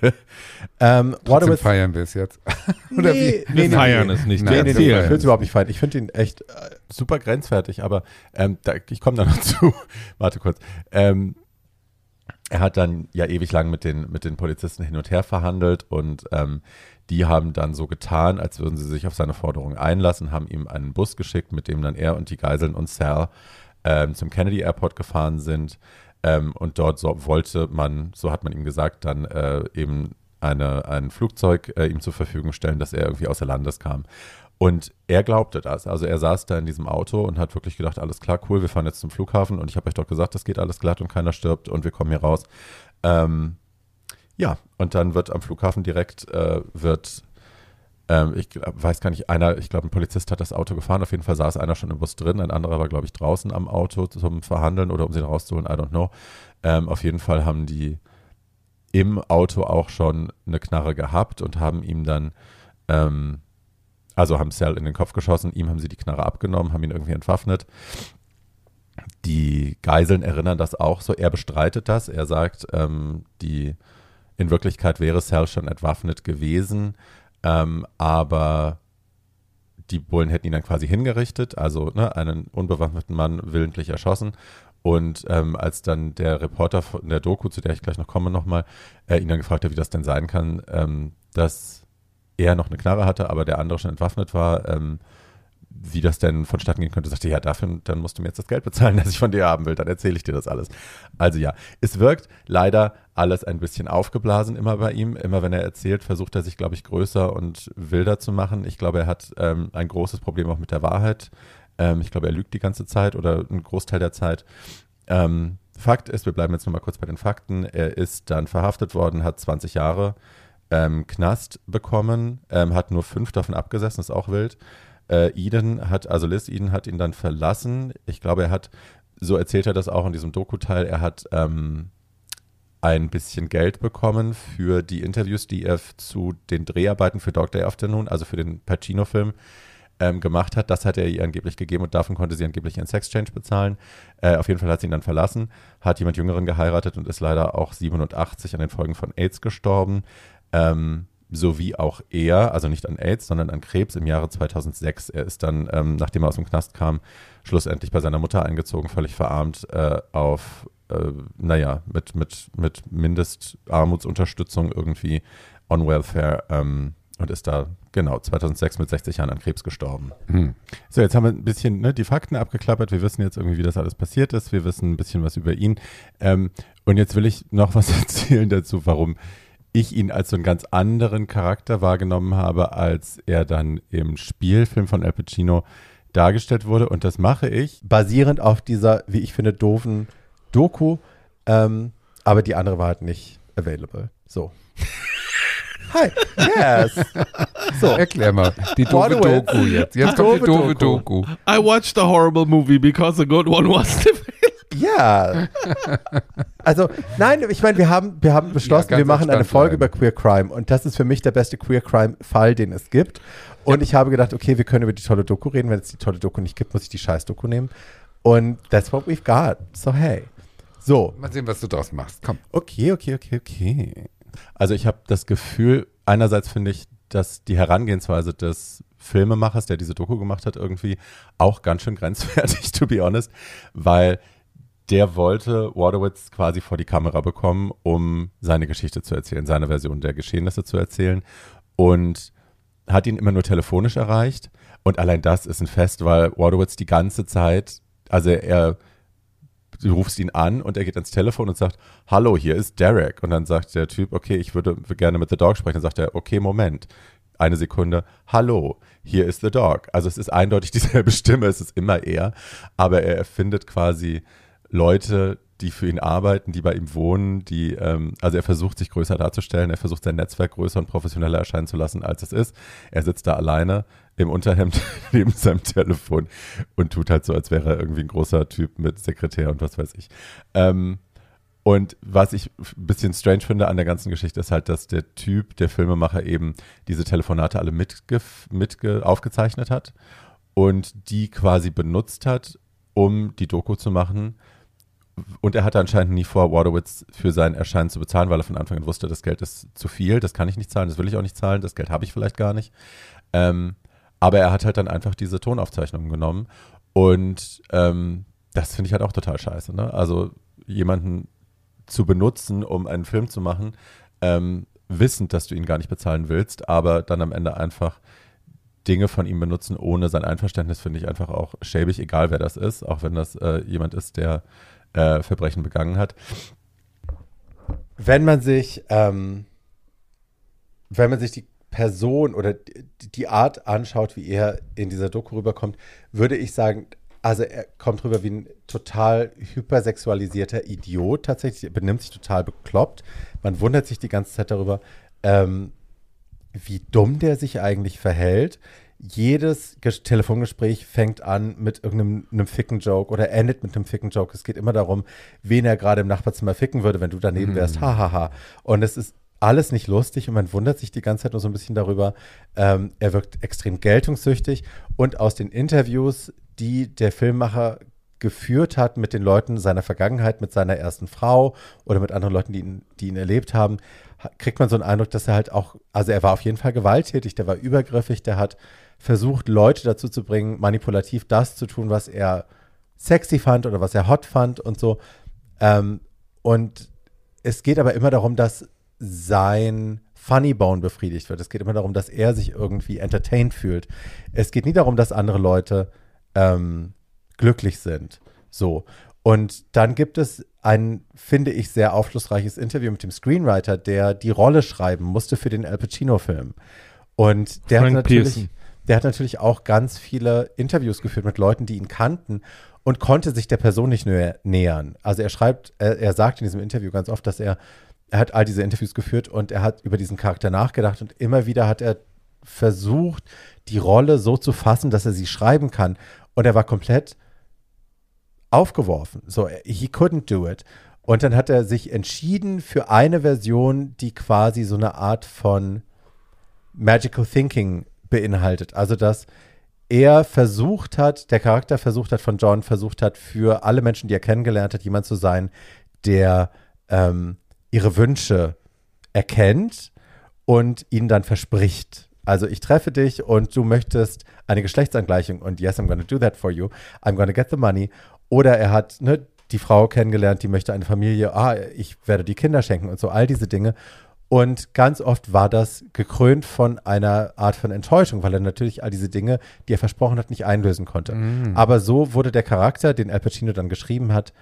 ähm, Trotzdem feiern wir es jetzt. Oder nee, wie? Wir nee, feiern nee, es nicht. Nein, nee, nee, ich will es überhaupt nicht feiern. Ich finde ihn echt äh, super grenzwertig, aber ähm, da, ich komme da noch zu. Warte kurz. Ähm, er hat dann ja ewig lang mit den, mit den Polizisten hin und her verhandelt und ähm, die haben dann so getan, als würden sie sich auf seine Forderung einlassen, haben ihm einen Bus geschickt, mit dem dann er und die Geiseln und Sal ähm, zum Kennedy Airport gefahren sind. Ähm, und dort so wollte man, so hat man ihm gesagt, dann äh, eben eine, ein Flugzeug äh, ihm zur Verfügung stellen, dass er irgendwie außer Landes kam. Und er glaubte das. Also er saß da in diesem Auto und hat wirklich gedacht, alles klar, cool, wir fahren jetzt zum Flughafen und ich habe euch doch gesagt, das geht alles glatt und keiner stirbt und wir kommen hier raus. Ähm, ja, und dann wird am Flughafen direkt, äh, wird, ähm, ich weiß gar nicht, einer, ich glaube, ein Polizist hat das Auto gefahren, auf jeden Fall saß einer schon im Bus drin, ein anderer war, glaube ich, draußen am Auto zum Verhandeln oder um sie rauszuholen, I don't know. Ähm, auf jeden Fall haben die im Auto auch schon eine Knarre gehabt und haben ihm dann ähm, also haben Cell in den Kopf geschossen, ihm haben sie die Knarre abgenommen, haben ihn irgendwie entwaffnet. Die Geiseln erinnern das auch so. Er bestreitet das. Er sagt, ähm, die in Wirklichkeit wäre Cell schon entwaffnet gewesen, ähm, aber die Bullen hätten ihn dann quasi hingerichtet, also ne, einen unbewaffneten Mann willentlich erschossen. Und ähm, als dann der Reporter von der Doku, zu der ich gleich noch komme, nochmal, äh, ihn dann gefragt hat, wie das denn sein kann, ähm, dass er noch eine Knarre hatte, aber der andere schon entwaffnet war, ähm, wie das denn vonstatten gehen könnte, sagte, ja, dafür, dann musst du mir jetzt das Geld bezahlen, das ich von dir haben will, dann erzähle ich dir das alles. Also ja, es wirkt leider alles ein bisschen aufgeblasen immer bei ihm. Immer wenn er erzählt, versucht er sich, glaube ich, größer und wilder zu machen. Ich glaube, er hat ähm, ein großes Problem auch mit der Wahrheit. Ähm, ich glaube, er lügt die ganze Zeit oder einen Großteil der Zeit. Ähm, Fakt ist, wir bleiben jetzt nochmal kurz bei den Fakten. Er ist dann verhaftet worden, hat 20 Jahre ähm, Knast bekommen, ähm, hat nur fünf davon abgesessen, ist auch wild. Äh, Eden hat, also Liz Eden hat ihn dann verlassen. Ich glaube, er hat, so erzählt er das auch in diesem Doku-Teil, er hat ähm, ein bisschen Geld bekommen für die Interviews, die er zu den Dreharbeiten für Dog Day Afternoon, also für den Pacino-Film, ähm, gemacht hat. Das hat er ihr angeblich gegeben und davon konnte sie angeblich ihren Sexchange bezahlen. Äh, auf jeden Fall hat sie ihn dann verlassen, hat jemand Jüngeren geheiratet und ist leider auch 87 an den Folgen von AIDS gestorben. Ähm, sowie auch er, also nicht an AIDS, sondern an Krebs im Jahre 2006. Er ist dann, ähm, nachdem er aus dem Knast kam, schlussendlich bei seiner Mutter eingezogen, völlig verarmt, äh, auf, äh, naja, mit, mit, mit Mindestarmutsunterstützung irgendwie on Welfare ähm, und ist da, genau, 2006 mit 60 Jahren an Krebs gestorben. Hm. So, jetzt haben wir ein bisschen ne, die Fakten abgeklappert. Wir wissen jetzt irgendwie, wie das alles passiert ist. Wir wissen ein bisschen was über ihn. Ähm, und jetzt will ich noch was erzählen dazu, warum ich ihn als so einen ganz anderen Charakter wahrgenommen habe, als er dann im Spielfilm von Al Pacino dargestellt wurde. Und das mache ich basierend auf dieser, wie ich finde, doofen Doku. Ähm, aber die andere war halt nicht available. So. Hi. Yes. So. Erklär mal. Die doofe Doku jetzt. Jetzt kommt die doofe Doku. I watched a horrible movie because a good one was ja. Also, nein, ich meine, wir haben, wir haben beschlossen, ja, wir machen eine Folge über Queer Crime und das ist für mich der beste Queer Crime-Fall, den es gibt. Und ja. ich habe gedacht, okay, wir können über die tolle Doku reden. Wenn es die tolle Doku nicht gibt, muss ich die scheiß Doku nehmen. Und that's what we've got. So, hey. So. Mal sehen, was du daraus machst. Komm. Okay, okay, okay, okay. Also, ich habe das Gefühl, einerseits finde ich, dass die Herangehensweise des Filmemachers, der diese Doku gemacht hat, irgendwie auch ganz schön grenzwertig, to be honest, weil der wollte Waterwitz quasi vor die Kamera bekommen, um seine Geschichte zu erzählen, seine Version der Geschehnisse zu erzählen und hat ihn immer nur telefonisch erreicht. Und allein das ist ein Fest, weil Waterwitz die ganze Zeit, also er, du rufst ihn an und er geht ans Telefon und sagt, hallo, hier ist Derek. Und dann sagt der Typ, okay, ich würde gerne mit The Dog sprechen. Dann sagt er, okay, Moment. Eine Sekunde, hallo, hier ist The Dog. Also es ist eindeutig dieselbe Stimme, es ist immer er, aber er erfindet quasi Leute, die für ihn arbeiten, die bei ihm wohnen, die, ähm, also er versucht sich größer darzustellen, er versucht sein Netzwerk größer und professioneller erscheinen zu lassen, als es ist. Er sitzt da alleine im Unterhemd neben seinem Telefon und tut halt so, als wäre er irgendwie ein großer Typ mit Sekretär und was weiß ich. Ähm, und was ich ein bisschen strange finde an der ganzen Geschichte ist halt, dass der Typ, der Filmemacher eben diese Telefonate alle mitge mitge aufgezeichnet hat und die quasi benutzt hat, um die Doku zu machen und er hatte anscheinend nie vor, Waterwitz für sein Erscheinen zu bezahlen, weil er von Anfang an wusste, das Geld ist zu viel, das kann ich nicht zahlen, das will ich auch nicht zahlen, das Geld habe ich vielleicht gar nicht. Ähm, aber er hat halt dann einfach diese Tonaufzeichnungen genommen und ähm, das finde ich halt auch total scheiße. Ne? Also jemanden zu benutzen, um einen Film zu machen, ähm, wissend, dass du ihn gar nicht bezahlen willst, aber dann am Ende einfach Dinge von ihm benutzen ohne sein Einverständnis, finde ich einfach auch schäbig, egal wer das ist, auch wenn das äh, jemand ist, der äh, Verbrechen begangen hat. Wenn man sich, ähm, wenn man sich die Person oder die Art anschaut, wie er in dieser Doku rüberkommt, würde ich sagen, also er kommt rüber wie ein total hypersexualisierter Idiot tatsächlich, er benimmt sich total bekloppt. Man wundert sich die ganze Zeit darüber, ähm, wie dumm der sich eigentlich verhält jedes Telefongespräch fängt an mit irgendeinem ficken Joke oder endet mit einem ficken Joke. Es geht immer darum, wen er gerade im Nachbarzimmer ficken würde, wenn du daneben wärst. Hahaha. Mhm. Ha, ha. Und es ist alles nicht lustig und man wundert sich die ganze Zeit nur so ein bisschen darüber. Ähm, er wirkt extrem geltungssüchtig und aus den Interviews, die der Filmmacher geführt hat mit den Leuten seiner Vergangenheit, mit seiner ersten Frau oder mit anderen Leuten, die ihn, die ihn erlebt haben, kriegt man so einen Eindruck, dass er halt auch, also er war auf jeden Fall gewalttätig, der war übergriffig, der hat versucht, Leute dazu zu bringen, manipulativ das zu tun, was er sexy fand oder was er hot fand und so. Ähm, und es geht aber immer darum, dass sein Funny Bone befriedigt wird. Es geht immer darum, dass er sich irgendwie entertained fühlt. Es geht nie darum, dass andere Leute ähm, glücklich sind. So. Und dann gibt es ein, finde ich, sehr aufschlussreiches Interview mit dem Screenwriter, der die Rolle schreiben musste für den Al Pacino-Film. Und der Frank hat natürlich, Pearson. Der hat natürlich auch ganz viele Interviews geführt mit Leuten, die ihn kannten und konnte sich der Person nicht nä nähern. Also er schreibt, er, er sagt in diesem Interview ganz oft, dass er, er hat all diese Interviews geführt und er hat über diesen Charakter nachgedacht und immer wieder hat er versucht, die Rolle so zu fassen, dass er sie schreiben kann. Und er war komplett aufgeworfen. So, he couldn't do it. Und dann hat er sich entschieden für eine Version, die quasi so eine Art von Magical Thinking beinhaltet. Also, dass er versucht hat, der Charakter versucht hat von John, versucht hat, für alle Menschen, die er kennengelernt hat, jemand zu sein, der ähm, ihre Wünsche erkennt und ihnen dann verspricht. Also ich treffe dich und du möchtest eine Geschlechtsangleichung und yes, I'm gonna do that for you. I'm gonna get the money. Oder er hat ne, die Frau kennengelernt, die möchte eine Familie, ah, ich werde die Kinder schenken und so, all diese Dinge. Und ganz oft war das gekrönt von einer Art von Enttäuschung, weil er natürlich all diese Dinge, die er versprochen hat, nicht einlösen konnte. Aber so wurde der Charakter, den Al Pacino dann geschrieben hat,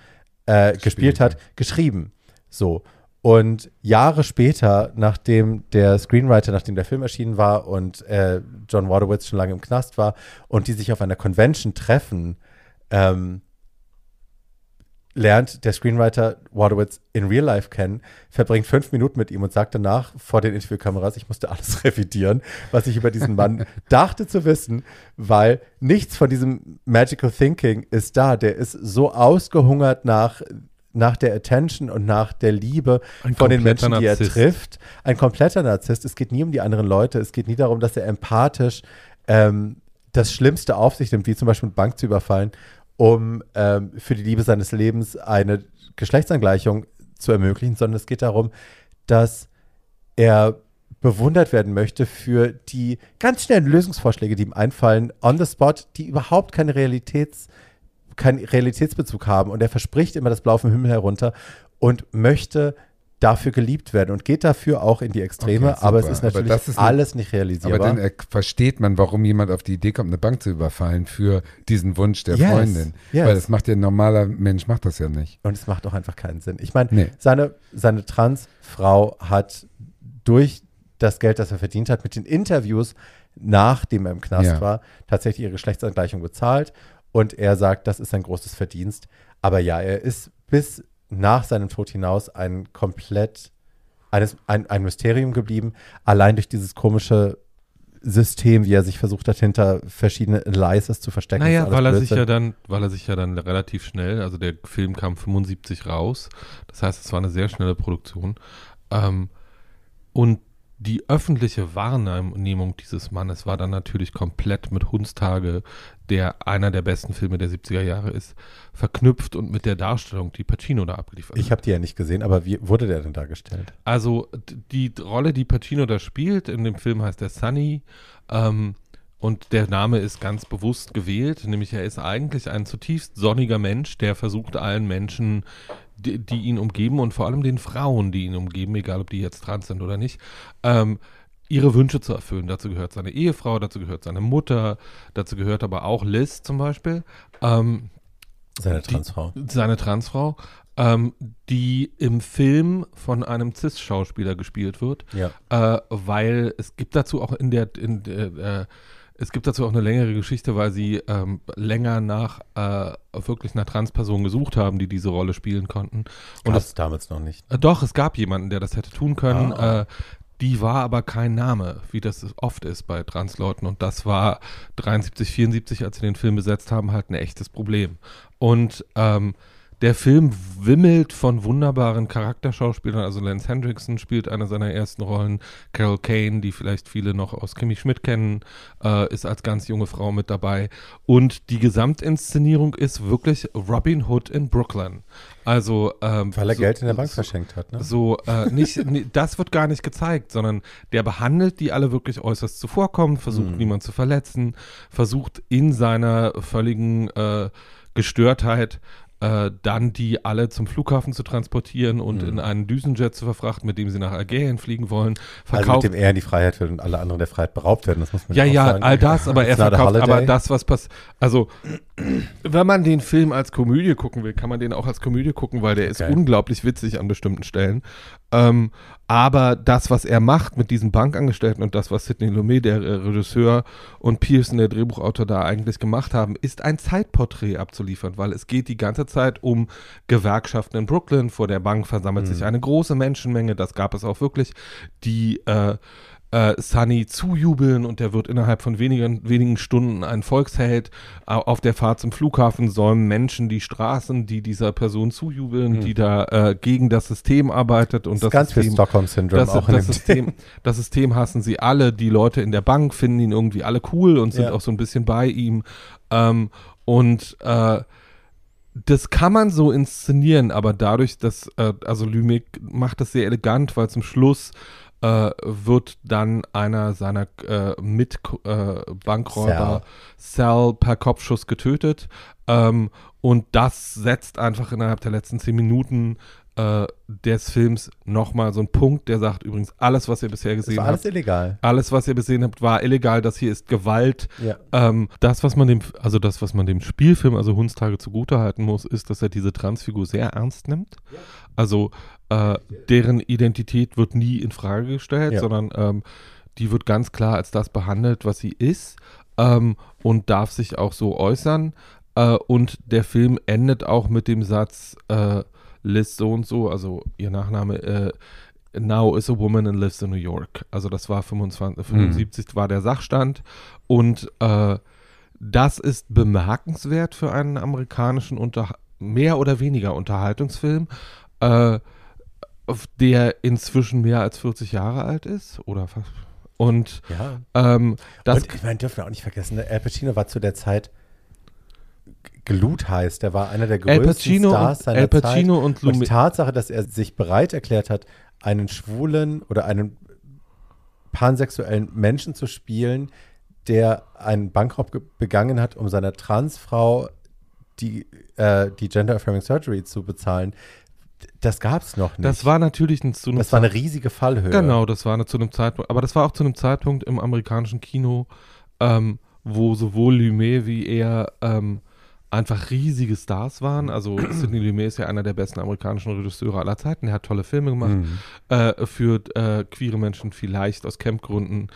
äh, gespielt hat, geschrieben. So. Und Jahre später, nachdem der Screenwriter, nachdem der Film erschienen war und äh, John Wadowitz schon lange im Knast war und die sich auf einer Convention treffen, ähm, lernt der Screenwriter Wadowitz in Real Life kennen, verbringt fünf Minuten mit ihm und sagt danach vor den Interviewkameras, ich musste alles revidieren, was ich über diesen Mann dachte zu wissen, weil nichts von diesem Magical Thinking ist da. Der ist so ausgehungert nach nach der Attention und nach der Liebe Ein von den Menschen, die er Narzisst. trifft. Ein kompletter Narzisst. Es geht nie um die anderen Leute. Es geht nie darum, dass er empathisch ähm, das Schlimmste auf sich nimmt, wie zum Beispiel eine Bank zu überfallen, um ähm, für die Liebe seines Lebens eine Geschlechtsangleichung zu ermöglichen, sondern es geht darum, dass er bewundert werden möchte für die ganz schnellen Lösungsvorschläge, die ihm einfallen, on the spot, die überhaupt keine Realitäts, keinen Realitätsbezug haben. Und er verspricht immer das Blau vom Himmel herunter und möchte dafür geliebt werden und geht dafür auch in die Extreme, Okay, aber es ist Aber natürlich das ist alles nicht Aber realisierbar. dann er versteht man, warum jemand auf die Idee kommt, eine Bank zu überfallen für diesen Wunsch der Yes, Freundin. yes. Weil das macht ja ein normaler Mensch, macht das ja nicht. Und es macht auch einfach keinen Sinn. Ich meine, Nee. seine, seine Transfrau hat durch das Geld, das er verdient hat, mit den Interviews, nachdem er im Knast Ja. war, tatsächlich ihre Geschlechtsangleichung bezahlt. Und er sagt, das ist sein großes Verdienst. Aber ja, er ist bis nach seinem Tod hinaus ein komplett, eines, ein, ein Mysterium geblieben. Allein durch dieses komische System, wie er sich versucht hat, hinter verschiedene Lies zu verstecken. Naja, weil er sich Blödsinn. ja dann, weil er sich ja dann relativ schnell, also der Film kam 75 raus, das heißt, es war eine sehr schnelle Produktion. Ähm, und die öffentliche Wahrnehmung dieses Mannes war dann natürlich komplett mit Hundstage, der einer der besten Filme der 70er Jahre ist, verknüpft und mit der Darstellung, die Pacino da abgeliefert Ich habe die ja nicht gesehen, aber wie wurde der denn dargestellt? Also die Rolle, die Pacino da spielt, in dem Film heißt er Sunny. Ähm, und der Name ist ganz bewusst gewählt, nämlich er ist eigentlich ein zutiefst sonniger Mensch, der versucht allen Menschen, die, die ihn umgeben und vor allem den Frauen, die ihn umgeben, egal ob die jetzt trans sind oder nicht, ähm, ihre Wünsche zu erfüllen. Dazu gehört seine Ehefrau, dazu gehört seine Mutter, dazu gehört aber auch Liz zum Beispiel. Ähm, Seine Die- Transfrau. seine Transfrau, ähm, die im Film von einem Cis-Schauspieler gespielt wird, Ja. äh, weil es gibt dazu auch in der, in der äh, es gibt dazu auch eine längere Geschichte, weil sie ähm, länger nach äh, wirklich einer Transperson gesucht haben, die diese Rolle spielen konnten. Und das, damals noch nicht. äh, doch, es gab jemanden, der das hätte tun können. Ah. Äh, die war aber kein Name, wie das oft ist bei Transleuten. Und das war 73, 74, als sie den Film besetzt haben, halt ein echtes Problem. Und ähm, der Film wimmelt von wunderbaren Charakterschauspielern. Also Lance Hendrickson spielt eine seiner ersten Rollen. Carol Kane, die vielleicht viele noch aus Kimi Schmidt kennen, äh, ist als ganz junge Frau mit dabei. Und die Gesamtinszenierung ist wirklich Robin Hood in Brooklyn. Also ähm, Weil er so- Geld in der Bank so- verschenkt hat, ne? so, äh, nicht, das wird gar nicht gezeigt, sondern der behandelt die alle wirklich äußerst zuvorkommen, versucht Mhm. niemand zu verletzen, versucht in seiner völligen äh, Gestörtheit äh, dann die alle zum Flughafen zu transportieren und Mhm. in einen Düsenjet zu verfrachten, mit dem sie nach Algerien fliegen wollen. Also Verkauft, mit dem er in die Freiheit will und alle anderen der Freiheit beraubt werden. Das muss man ja, ja, sagen. all das, aber er verkauft, aber das, was passiert, also, wenn man den Film als Komödie gucken will, kann man den auch als Komödie gucken, weil der ist Okay. unglaublich witzig an bestimmten Stellen. Ähm, aber das, was er macht mit diesen Bankangestellten und das, was Sidney Lumet, der äh, Regisseur, und Pearson, der Drehbuchautor, da eigentlich gemacht haben, ist ein Zeitporträt abzuliefern, weil es geht die ganze Zeit um Gewerkschaften in Brooklyn. Vor der Bank versammelt sich eine große Menschenmenge, das gab es auch wirklich, die äh, äh, Sunny zujubeln und der wird innerhalb von wenigen, wenigen Stunden ein Volksheld. Au- Auf der Fahrt zum Flughafen säumen Menschen die Straßen, die dieser Person zujubeln, die da äh, gegen das System arbeitet und das das, ist ganz viel System, Stockholm-Syndrom das, auch das, System, das System hassen sie alle. Die Leute in der Bank finden ihn irgendwie alle cool und sind Ja. auch so ein bisschen bei ihm. Ähm, und äh, das kann man so inszenieren, aber dadurch, dass, äh, also Lübeck macht das sehr elegant, weil zum Schluss äh, wird dann einer seiner äh, Mitbankräuber Sal per Kopfschuss getötet. Ähm, und das setzt einfach innerhalb der letzten zehn Minuten äh, des Films nochmal so einen Punkt, der sagt übrigens, alles, was ihr bisher gesehen war alles habt, illegal. alles, was ihr gesehen habt, war illegal. Das hier ist Gewalt. Ja. Ähm, das, was man dem, also das, was man dem Spielfilm, also Hundstage zugutehalten muss, ist, dass er diese Transfigur sehr ernst nimmt. Also äh, deren Identität wird nie in Frage gestellt, Ja. sondern ähm, die wird ganz klar als das behandelt, was sie ist ähm, und darf sich auch so äußern. Äh, und der Film endet auch mit dem Satz, äh, Liz so und so, also ihr Nachname, äh, Now is a woman and lives in New York. Also das war 25, 75 war der Sachstand und äh, das ist bemerkenswert für einen amerikanischen Unter mehr oder weniger Unterhaltungsfilm, äh, der inzwischen mehr als 40 Jahre alt ist oder fast. Und Ja. ähm, das und ich meine, dürfen wir auch nicht vergessen, ne? Al Pacino war zu der Zeit Glut heiß. Der war einer der größten Pacino, Stars seiner Al Pacino Zeit. und Und die. Tatsache, dass er sich bereit erklärt hat, einen schwulen oder einen pansexuellen Menschen zu spielen, der einen Bankraub ge- begangen hat, um seiner Transfrau die, äh, die Gender Affirming Surgery zu bezahlen, das gab es noch nicht. Das war natürlich ein, zu einem das war eine riesige Fallhöhe. Genau, das war eine, zu einem Zeitpunkt, aber das war auch zu einem Zeitpunkt im amerikanischen Kino, ähm, wo sowohl Lumet wie er ähm, einfach riesige Stars waren. Also Sidney Lumet ist ja einer der besten amerikanischen Regisseure aller Zeiten. Er hat tolle Filme gemacht Mhm. äh, für äh, queere Menschen, vielleicht aus Campgründen.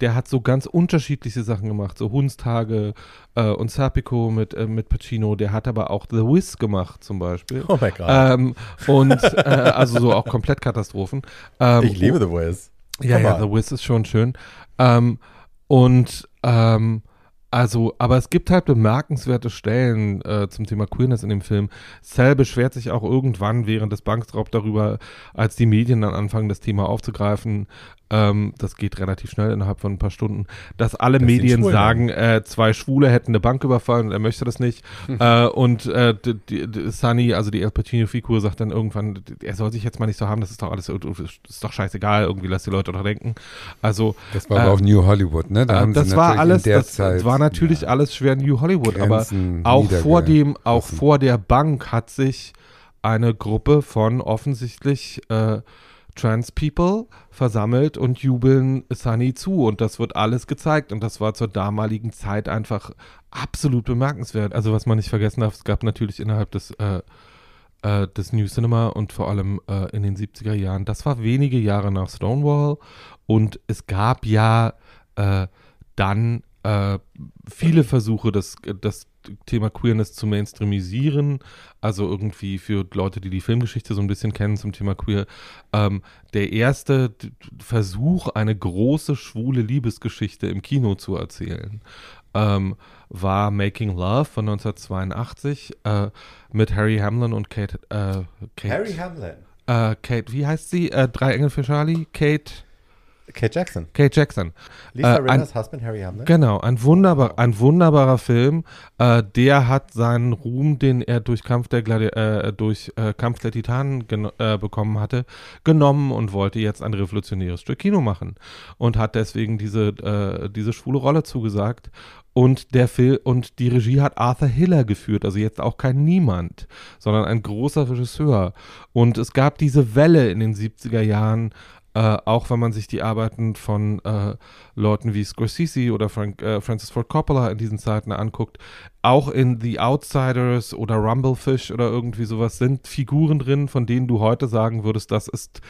Der hat so ganz unterschiedliche Sachen gemacht, so Hundstage äh, und Serpico mit, äh, mit Pacino. Der hat aber auch The Wiz gemacht zum Beispiel. Oh mein Gott. Ähm, und äh, also so auch komplett Katastrophen. Ähm, ich liebe The Wiz. ja, ja. The Wiz ist schon schön. Ähm, und ähm, also, aber es gibt halt bemerkenswerte Stellen äh, zum Thema Queerness in dem Film. Sal beschwert sich auch irgendwann während des Bankraubs darüber, als die Medien dann anfangen, das Thema aufzugreifen. Ähm, das geht relativ schnell innerhalb von ein paar Stunden, dass alle Das Medien Schwule. sagen, äh, zwei Schwule hätten eine Bank überfallen und er möchte das nicht. äh, und äh, die, die, die Sunny, also die El Pacino-Figur, sagt dann irgendwann, er soll sich jetzt mal nicht so haben, das ist doch alles, ist doch scheißegal, irgendwie lass die Leute doch denken. Also Das war aber Äh, auch New Hollywood, ne? Da äh, das war natürlich alles, das Zeit, war natürlich ja, alles schwer New Hollywood, aber Grenzen auch vor dem, auch vor der Bank hat sich eine Gruppe von offensichtlich äh, Trans People versammelt und jubeln Sunny zu. Und das wird alles gezeigt. Und das war zur damaligen Zeit einfach absolut bemerkenswert. Also was man nicht vergessen darf, es gab natürlich innerhalb des äh, äh, des New Cinema und vor allem äh, in den 70er Jahren, das war wenige Jahre nach Stonewall. Und es gab ja äh, dann äh, viele Versuche, das, das Thema Queerness zu mainstreamisieren, also irgendwie für Leute, die die Filmgeschichte so ein bisschen kennen zum Thema Queer, ähm, der erste Versuch, eine große schwule Liebesgeschichte im Kino zu erzählen, ähm, war Making Love von 1982 äh, mit Harry Hamlin und Kate, äh, Kate, Harry Hamlin. äh, Kate, wie heißt sie? Äh, Drei Engel für Charlie? Kate, Kate Jackson. Kate Jackson. Lisa Äh, Rinners Husband Harry Hamlin. Genau, ein, wunderbar, ein wunderbarer Film. Äh, der hat seinen Ruhm, den er durch Kampf der, Gladi äh, durch, äh, Kampf der Titanen äh, bekommen hatte, genommen und wollte jetzt ein revolutionäres Stück Kino machen. Und hat deswegen diese, äh, diese schwule Rolle zugesagt. Und der Film und die Regie hat Arthur Hiller geführt, also jetzt auch kein Niemand, sondern ein großer Regisseur. Und es gab diese Welle in den 70er Jahren, äh, auch wenn man sich die Arbeiten von äh, Leuten wie Scorsese oder Frank, äh, Francis Ford Coppola in diesen Zeiten anguckt, auch in The Outsiders oder Rumblefish oder irgendwie sowas sind Figuren drin, von denen du heute sagen würdest, das ist,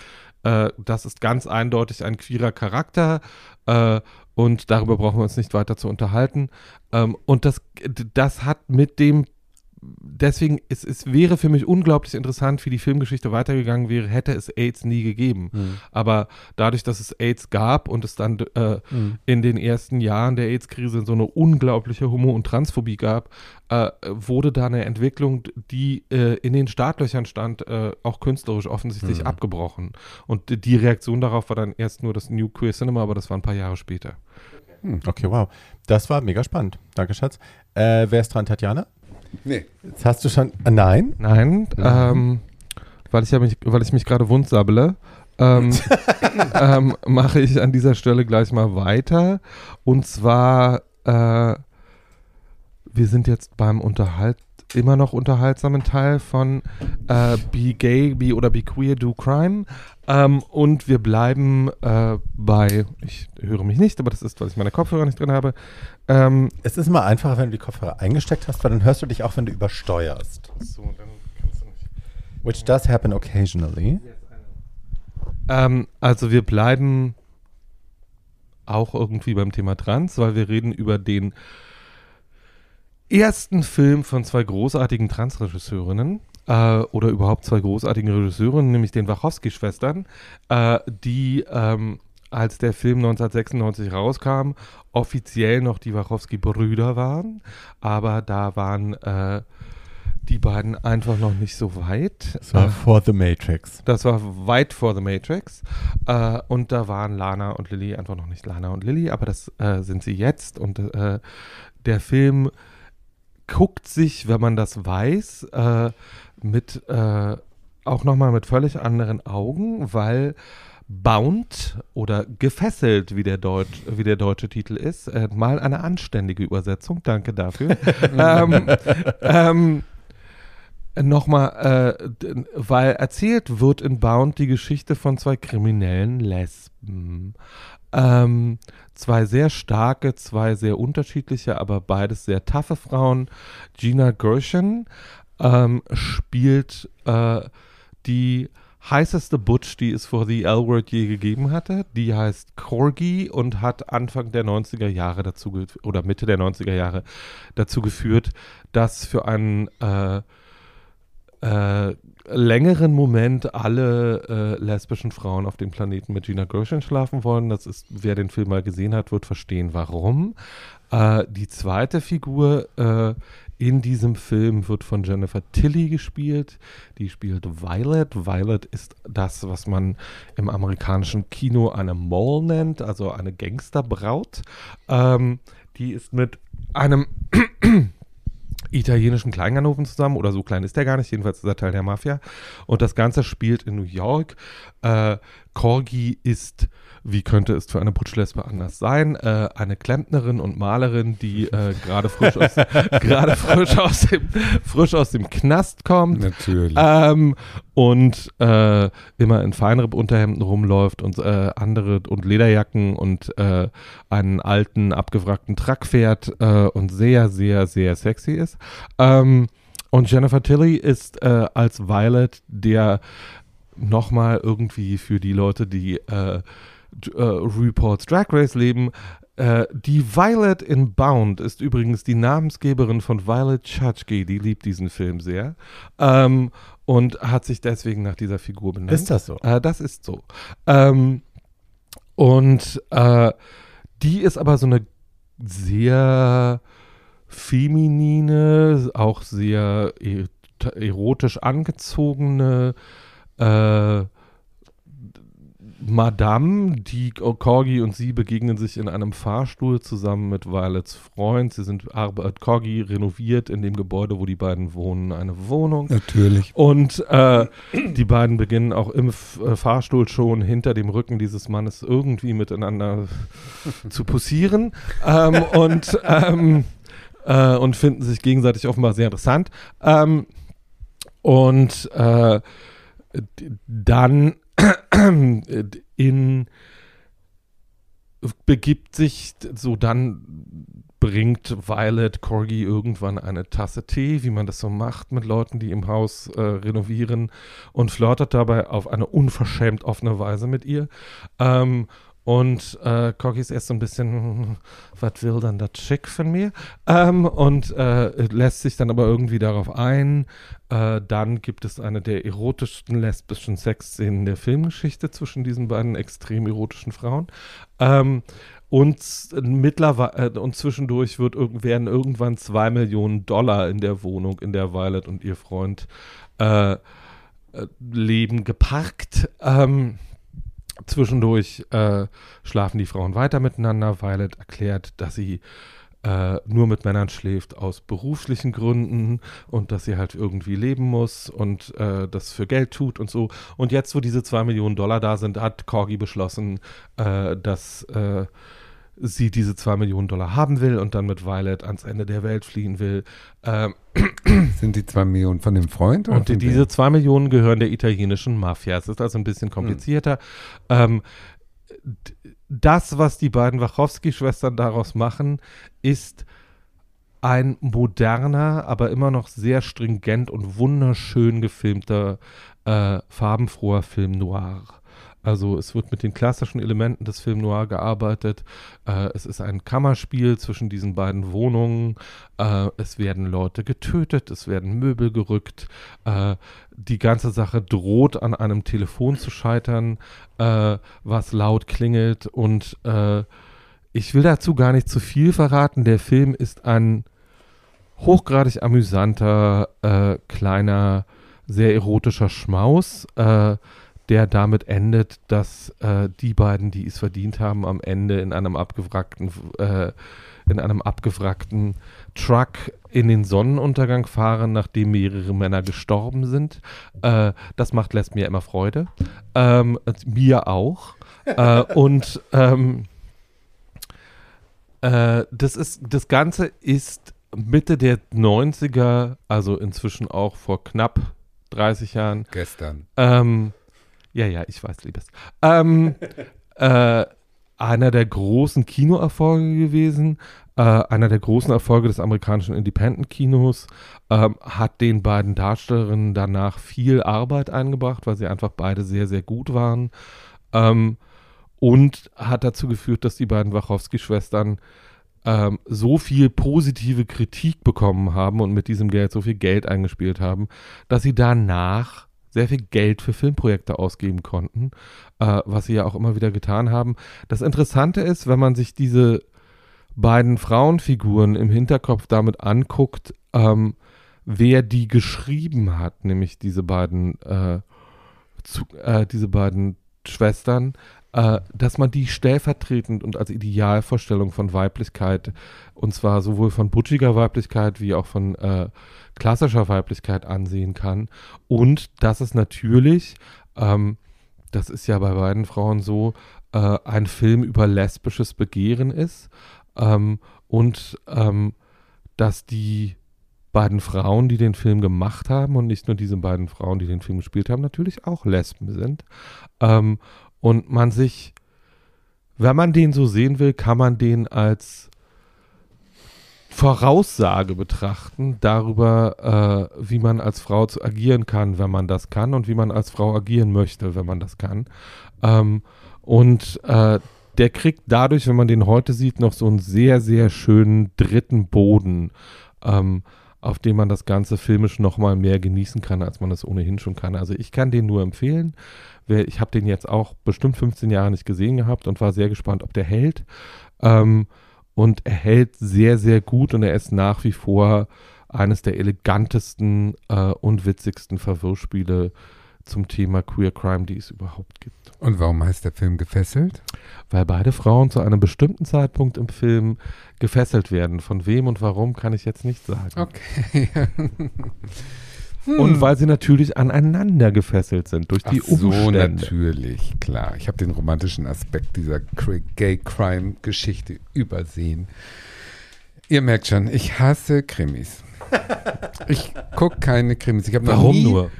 äh, das ist ganz eindeutig ein queerer Charakter äh, und darüber brauchen wir uns nicht weiter zu unterhalten. Ähm, und das, das hat mit dem deswegen, es, es wäre für mich unglaublich interessant, wie die Filmgeschichte weitergegangen wäre, hätte es AIDS nie gegeben. Aber dadurch, dass es AIDS gab und es dann äh, in den ersten Jahren der AIDS-Krise so eine unglaubliche Homo- und Transphobie gab, äh, wurde da eine Entwicklung, die äh, in den Startlöchern stand, äh, auch künstlerisch offensichtlich abgebrochen. Und die- die Reaktion darauf war dann erst nur das New Queer Cinema, aber das war ein paar Jahre später. Hm, Okay, wow. Das war mega spannend. Danke, Schatz. Äh, wer ist dran, Tatjana? Nee. Jetzt hast du schon. Äh, nein? Nein, ähm, weil ich ja mich, weil ich mich gerade wundsabbele, ähm, ähm, mache ich an dieser Stelle gleich mal weiter. Und zwar, äh, wir sind jetzt beim Unterhalt, immer noch unterhaltsamen Teil von äh, Be Gay, Be oder Be Queer, Do Crime. Ähm, und wir bleiben äh, bei, ich höre mich nicht, aber das ist, weil ich meine Kopfhörer nicht drin habe. Ähm, Es ist immer einfacher, wenn du die Kopfhörer eingesteckt hast, weil dann hörst du dich auch, wenn du übersteuerst. so, dann kannst du nicht. Which does happen occasionally. Ähm, also wir bleiben auch irgendwie beim Thema Trans, weil wir reden über den ersten Film von zwei großartigen Transregisseurinnen äh, oder überhaupt zwei großartigen Regisseurinnen, nämlich den Wachowski-Schwestern, äh, die ähm, als der Film 1996 rauskam, offiziell noch die Wachowski-Brüder waren, aber da waren äh, die beiden einfach noch nicht so weit. Das war Äh, For the Matrix. das war weit vor The Matrix. Äh, und da waren Lana und Lilly einfach noch nicht Lana und Lilly, aber das äh, sind sie jetzt. Und äh, der Film guckt sich, wenn man das weiß, äh, mit äh, auch nochmal mit völlig anderen Augen, weil Bound oder gefesselt, wie der, Deutsch, wie der deutsche Titel ist, äh, mal eine anständige Übersetzung, danke dafür. ähm, ähm, Nochmal, äh, weil erzählt wird in Bound die Geschichte von zwei kriminellen Lesben. Ähm, zwei sehr starke, zwei sehr unterschiedliche, aber beides sehr taffe Frauen. Gina Gershon ähm, spielt äh, die heißeste Butch, die es vor The L-Word je gegeben hatte. Die heißt Corgi und hat Anfang der 90er Jahre dazu, oder Mitte der 90er Jahre dazu geführt, dass für einen äh, äh, längeren Moment alle äh, lesbischen Frauen auf dem Planeten mit Gina Gershon schlafen wollen. Das ist, wer den Film mal gesehen hat, wird verstehen, warum. Äh, die zweite Figur äh, in diesem Film wird von Jennifer Tilly gespielt. Die spielt Violet. Violet ist das, was man im amerikanischen Kino eine Mole nennt, also eine Gangsterbraut. Ähm, die ist mit einem italienischen Kleinganoven zusammen, oder so klein ist der gar nicht, jedenfalls ist er Teil der Mafia. Und das Ganze spielt in New York. Äh, Corgi ist, wie könnte es für eine Putschlesbe anders sein, äh, eine Klempnerin und Malerin, die äh, gerade frisch, aus, gerade frisch, aus dem, frisch aus dem Knast kommt. Natürlich. Ähm, und äh, immer in Feinripp-Unterhemden rumläuft und äh, andere und Lederjacken und äh, einen alten, abgewrackten Truck fährt äh, und sehr, sehr, sehr sexy ist. Ähm, und Jennifer Tilly ist äh, als Violet der nochmal irgendwie für die Leute, die äh, äh, RuPaul's Drag Race leben. Äh, die Violet in Bound ist übrigens die Namensgeberin von Violet Chachki. Die liebt diesen Film sehr. Ähm, und hat sich deswegen nach dieser Figur benannt. Ist das so? Äh, das ist so. Ähm, und äh, die ist aber so eine sehr feminine, auch sehr e- erotisch angezogene, äh, Madame, die Corgi und sie begegnen sich in einem Fahrstuhl zusammen mit Violets Freund. Sie sind Arbeit Corgi renoviert in dem Gebäude, wo die beiden wohnen, eine Wohnung. Natürlich. Und äh, die beiden beginnen auch im F äh, Fahrstuhl schon hinter dem Rücken dieses Mannes irgendwie miteinander zu posieren ähm, und, ähm, äh, und finden sich gegenseitig offenbar sehr interessant. Ähm, und äh, dann in begibt sich so dann bringt Violet Corgi irgendwann eine Tasse Tee, wie man das so macht mit Leuten, die im Haus äh, renovieren und flirtet dabei auf eine unverschämt offene Weise mit ihr. Ähm, und äh, Corky ist erst so ein bisschen, was will dann das Chick von mir? Ähm, und äh, lässt sich dann aber irgendwie darauf ein. Äh, dann gibt es eine der erotischsten lesbischen Sexszenen der Filmgeschichte zwischen diesen beiden extrem erotischen Frauen. Ähm, und mittlerweile äh, und zwischendurch wird, werden irgendwann zwei Millionen Dollar in der Wohnung, in der Violet und ihr Freund äh, äh, leben, geparkt. Ähm, Zwischendurch äh, schlafen die Frauen weiter miteinander. Violet erklärt, dass sie äh, nur mit Männern schläft aus beruflichen Gründen und dass sie halt irgendwie leben muss und äh, das für Geld tut und so. Und jetzt, wo diese zwei Millionen Dollar da sind, hat Corgi beschlossen, äh, dass äh, sie diese zwei Millionen Dollar haben will und dann mit Violet ans Ende der Welt fliehen will. Ähm, Sind die zwei Millionen von dem Freund? und die, diese zwei Millionen gehören der italienischen Mafia. Es ist also ein bisschen komplizierter. Mhm. Ähm, das, was die beiden Wachowski-Schwestern daraus machen, ist ein moderner, aber immer noch sehr stringent und wunderschön gefilmter, äh, farbenfroher Film noir. Also es wird mit den klassischen Elementen des Film Noir gearbeitet. Äh, es ist ein Kammerspiel zwischen diesen beiden Wohnungen. Äh, es werden Leute getötet, es werden Möbel gerückt. Äh, die ganze Sache droht an einem Telefon zu scheitern, äh, was laut klingelt. Und äh, ich will dazu gar nicht zu viel verraten. Der Film ist ein hochgradig amüsanter, äh, kleiner, sehr erotischer Schmaus der damit endet, dass äh, die beiden, die es verdient haben, am Ende in einem abgewrackten, äh, in einem abgewrackten Truck in den Sonnenuntergang fahren, nachdem mehrere Männer gestorben sind. Äh, das macht lässt mir immer Freude. Ähm, mir auch. Äh, und ähm, äh, das ist, das Ganze ist Mitte der 90er, also inzwischen auch vor knapp 30 Jahren. Gestern. Ähm, ja, ja, ich weiß, Liebes. Ähm, äh, einer der großen Kinoerfolge gewesen, äh, einer der großen Erfolge des amerikanischen Independent-Kinos, ähm, hat den beiden Darstellerinnen danach viel Arbeit eingebracht, weil sie einfach beide sehr, sehr gut waren. Ähm, und hat dazu geführt, dass die beiden Wachowski-Schwestern ähm, so viel positive Kritik bekommen haben und mit diesem Geld so viel Geld eingespielt haben, dass sie danach sehr viel Geld für Filmprojekte ausgeben konnten, äh, was sie ja auch immer wieder getan haben. Das Interessante ist, wenn man sich diese beiden Frauenfiguren im Hinterkopf damit anguckt, ähm, wer die geschrieben hat, nämlich diese beiden, äh, zu, äh, diese beiden Schwestern, äh, dass man die stellvertretend und als Idealvorstellung von Weiblichkeit, und zwar sowohl von butschiger Weiblichkeit wie auch von äh, klassischer Weiblichkeit ansehen kann. Und dass es natürlich, ähm, das ist ja bei beiden Frauen so, äh, ein Film über lesbisches Begehren ist. Ähm, und ähm, dass die beiden Frauen, die den Film gemacht haben und nicht nur diese beiden Frauen, die den Film gespielt haben, natürlich auch Lesben sind. Ähm, und man sich, wenn man den so sehen will, kann man den als Voraussage betrachten darüber, äh, wie man als Frau zu agieren kann, wenn man das kann und wie man als Frau agieren möchte, wenn man das kann. Ähm, und äh, der kriegt dadurch, wenn man den heute sieht, noch so einen sehr, sehr schönen dritten Boden, ähm, auf dem man das Ganze filmisch noch mal mehr genießen kann, als man das ohnehin schon kann. Also ich kann den nur empfehlen. Ich habe den jetzt auch bestimmt 15 Jahre nicht gesehen gehabt und war sehr gespannt, ob der hält. Ähm, und er hält sehr, sehr gut und er ist nach wie vor eines der elegantesten äh, und witzigsten Verwirrspiele zum Thema Queer Crime, die es überhaupt gibt. Und warum heißt der Film Gefesselt? Weil beide Frauen zu einem bestimmten Zeitpunkt im Film gefesselt werden. Von wem und warum kann ich jetzt nicht sagen. Okay. Und weil sie natürlich aneinander gefesselt sind durch die Ach so, Umstände. natürlich, klar. Ich habe den romantischen Aspekt dieser Gay-Crime-Geschichte übersehen. Ihr merkt schon, ich hasse Krimis. Ich gucke keine Krimis. Ich Warum nie nur?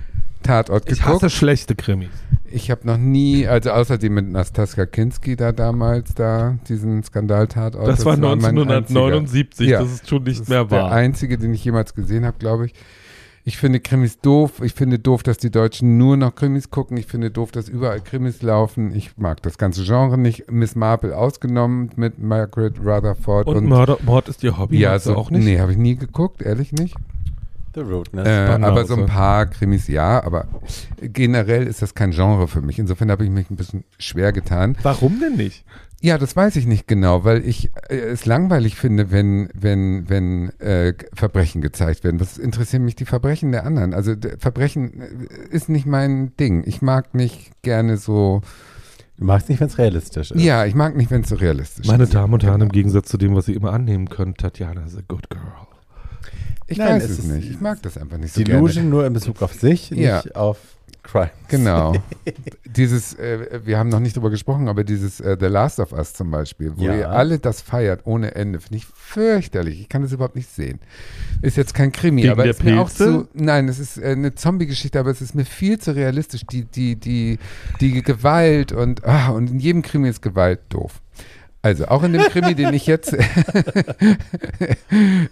Tatort Ich geguckt. hasse schlechte Krimis. Ich habe noch nie, also außerdem mit Nastaska Kinski da damals, da diesen Skandal-Tatort. Das, war mein 1979, Ja. das ist schon nicht Das mehr ist der wahr. einzige, den ich jemals gesehen habe, glaube ich. Ich finde Krimis doof. Ich finde doof, dass die Deutschen nur noch Krimis gucken. Ich finde doof, dass überall Krimis laufen. Ich mag das ganze Genre nicht. Miss Marple ausgenommen mit Margaret Rutherford. Und, Mörder, Mord ist ihr Hobby, ja, so, auch nicht? Nee, habe ich nie geguckt, ehrlich nicht. The Rudeness. Äh, aber so ein paar Krimis ja, aber generell ist das kein Genre für mich. Insofern habe ich mich ein bisschen schwer getan. Warum denn nicht? Ja, das weiß ich nicht genau, weil ich äh, es langweilig finde, wenn, wenn, wenn äh, Verbrechen gezeigt werden. Was interessieren mich die Verbrechen der anderen? Also Verbrechen äh, ist nicht mein Ding. Ich mag nicht gerne so. du magst nicht, wenn es realistisch ist. Ja, ich mag nicht, wenn es so realistisch Meine ist. Damen und Herren, im. Gegensatz zu dem, was Sie immer annehmen können, Tatjana is a good girl. Ich Nein, weiß es ist- nicht. Ich mag das einfach nicht so Delusion gerne. nur in Bezug auf sich, Ja. nicht auf Crime. Genau. dieses, äh, wir haben noch nicht drüber gesprochen, aber dieses äh, The Last of Us zum Beispiel, wo Ja. ihr alle das feiert ohne Ende, finde ich fürchterlich. Ich kann das überhaupt nicht sehen. Ist jetzt kein Krimi, Wegen aber ist mir auch Pilze? zu. Nein, es ist äh, eine Zombie-Geschichte, aber es ist mir viel zu realistisch. Die, die, die, die Gewalt und, ah, und in jedem Krimi ist Gewalt doof. Also auch in dem Krimi, den ich jetzt äh,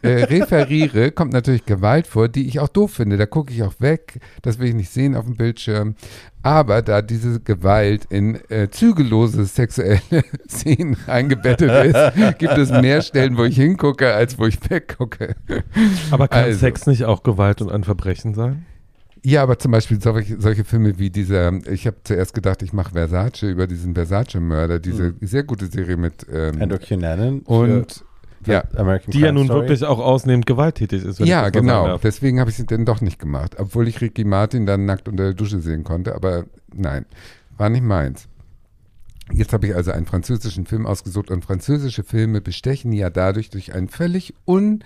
referiere, kommt natürlich Gewalt vor, die ich auch doof finde. Da gucke ich auch weg, das will ich nicht sehen auf dem Bildschirm. Aber da diese Gewalt in äh, zügellose sexuelle Szenen eingebettet ist, gibt es mehr Stellen, wo ich hingucke, als wo ich weggucke. Aber kann Also. Sex nicht auch Gewalt und ein Verbrechen sein? Ja, aber zum Beispiel solche, solche Filme wie dieser, ich habe zuerst gedacht, ich mache Versace über diesen Versace-Mörder, diese sehr gute Serie mit ähm, Andrew Cunanan und für ja, American Die ja Crime nun Story. wirklich auch ausnehmend gewalttätig ist. Ja, genau. Deswegen habe ich sie denn doch nicht gemacht. Obwohl ich Ricky Martin dann nackt unter der Dusche sehen konnte. Aber nein, war nicht meins. Jetzt habe ich also einen französischen Film ausgesucht und französische Filme bestechen ja dadurch durch einen völlig un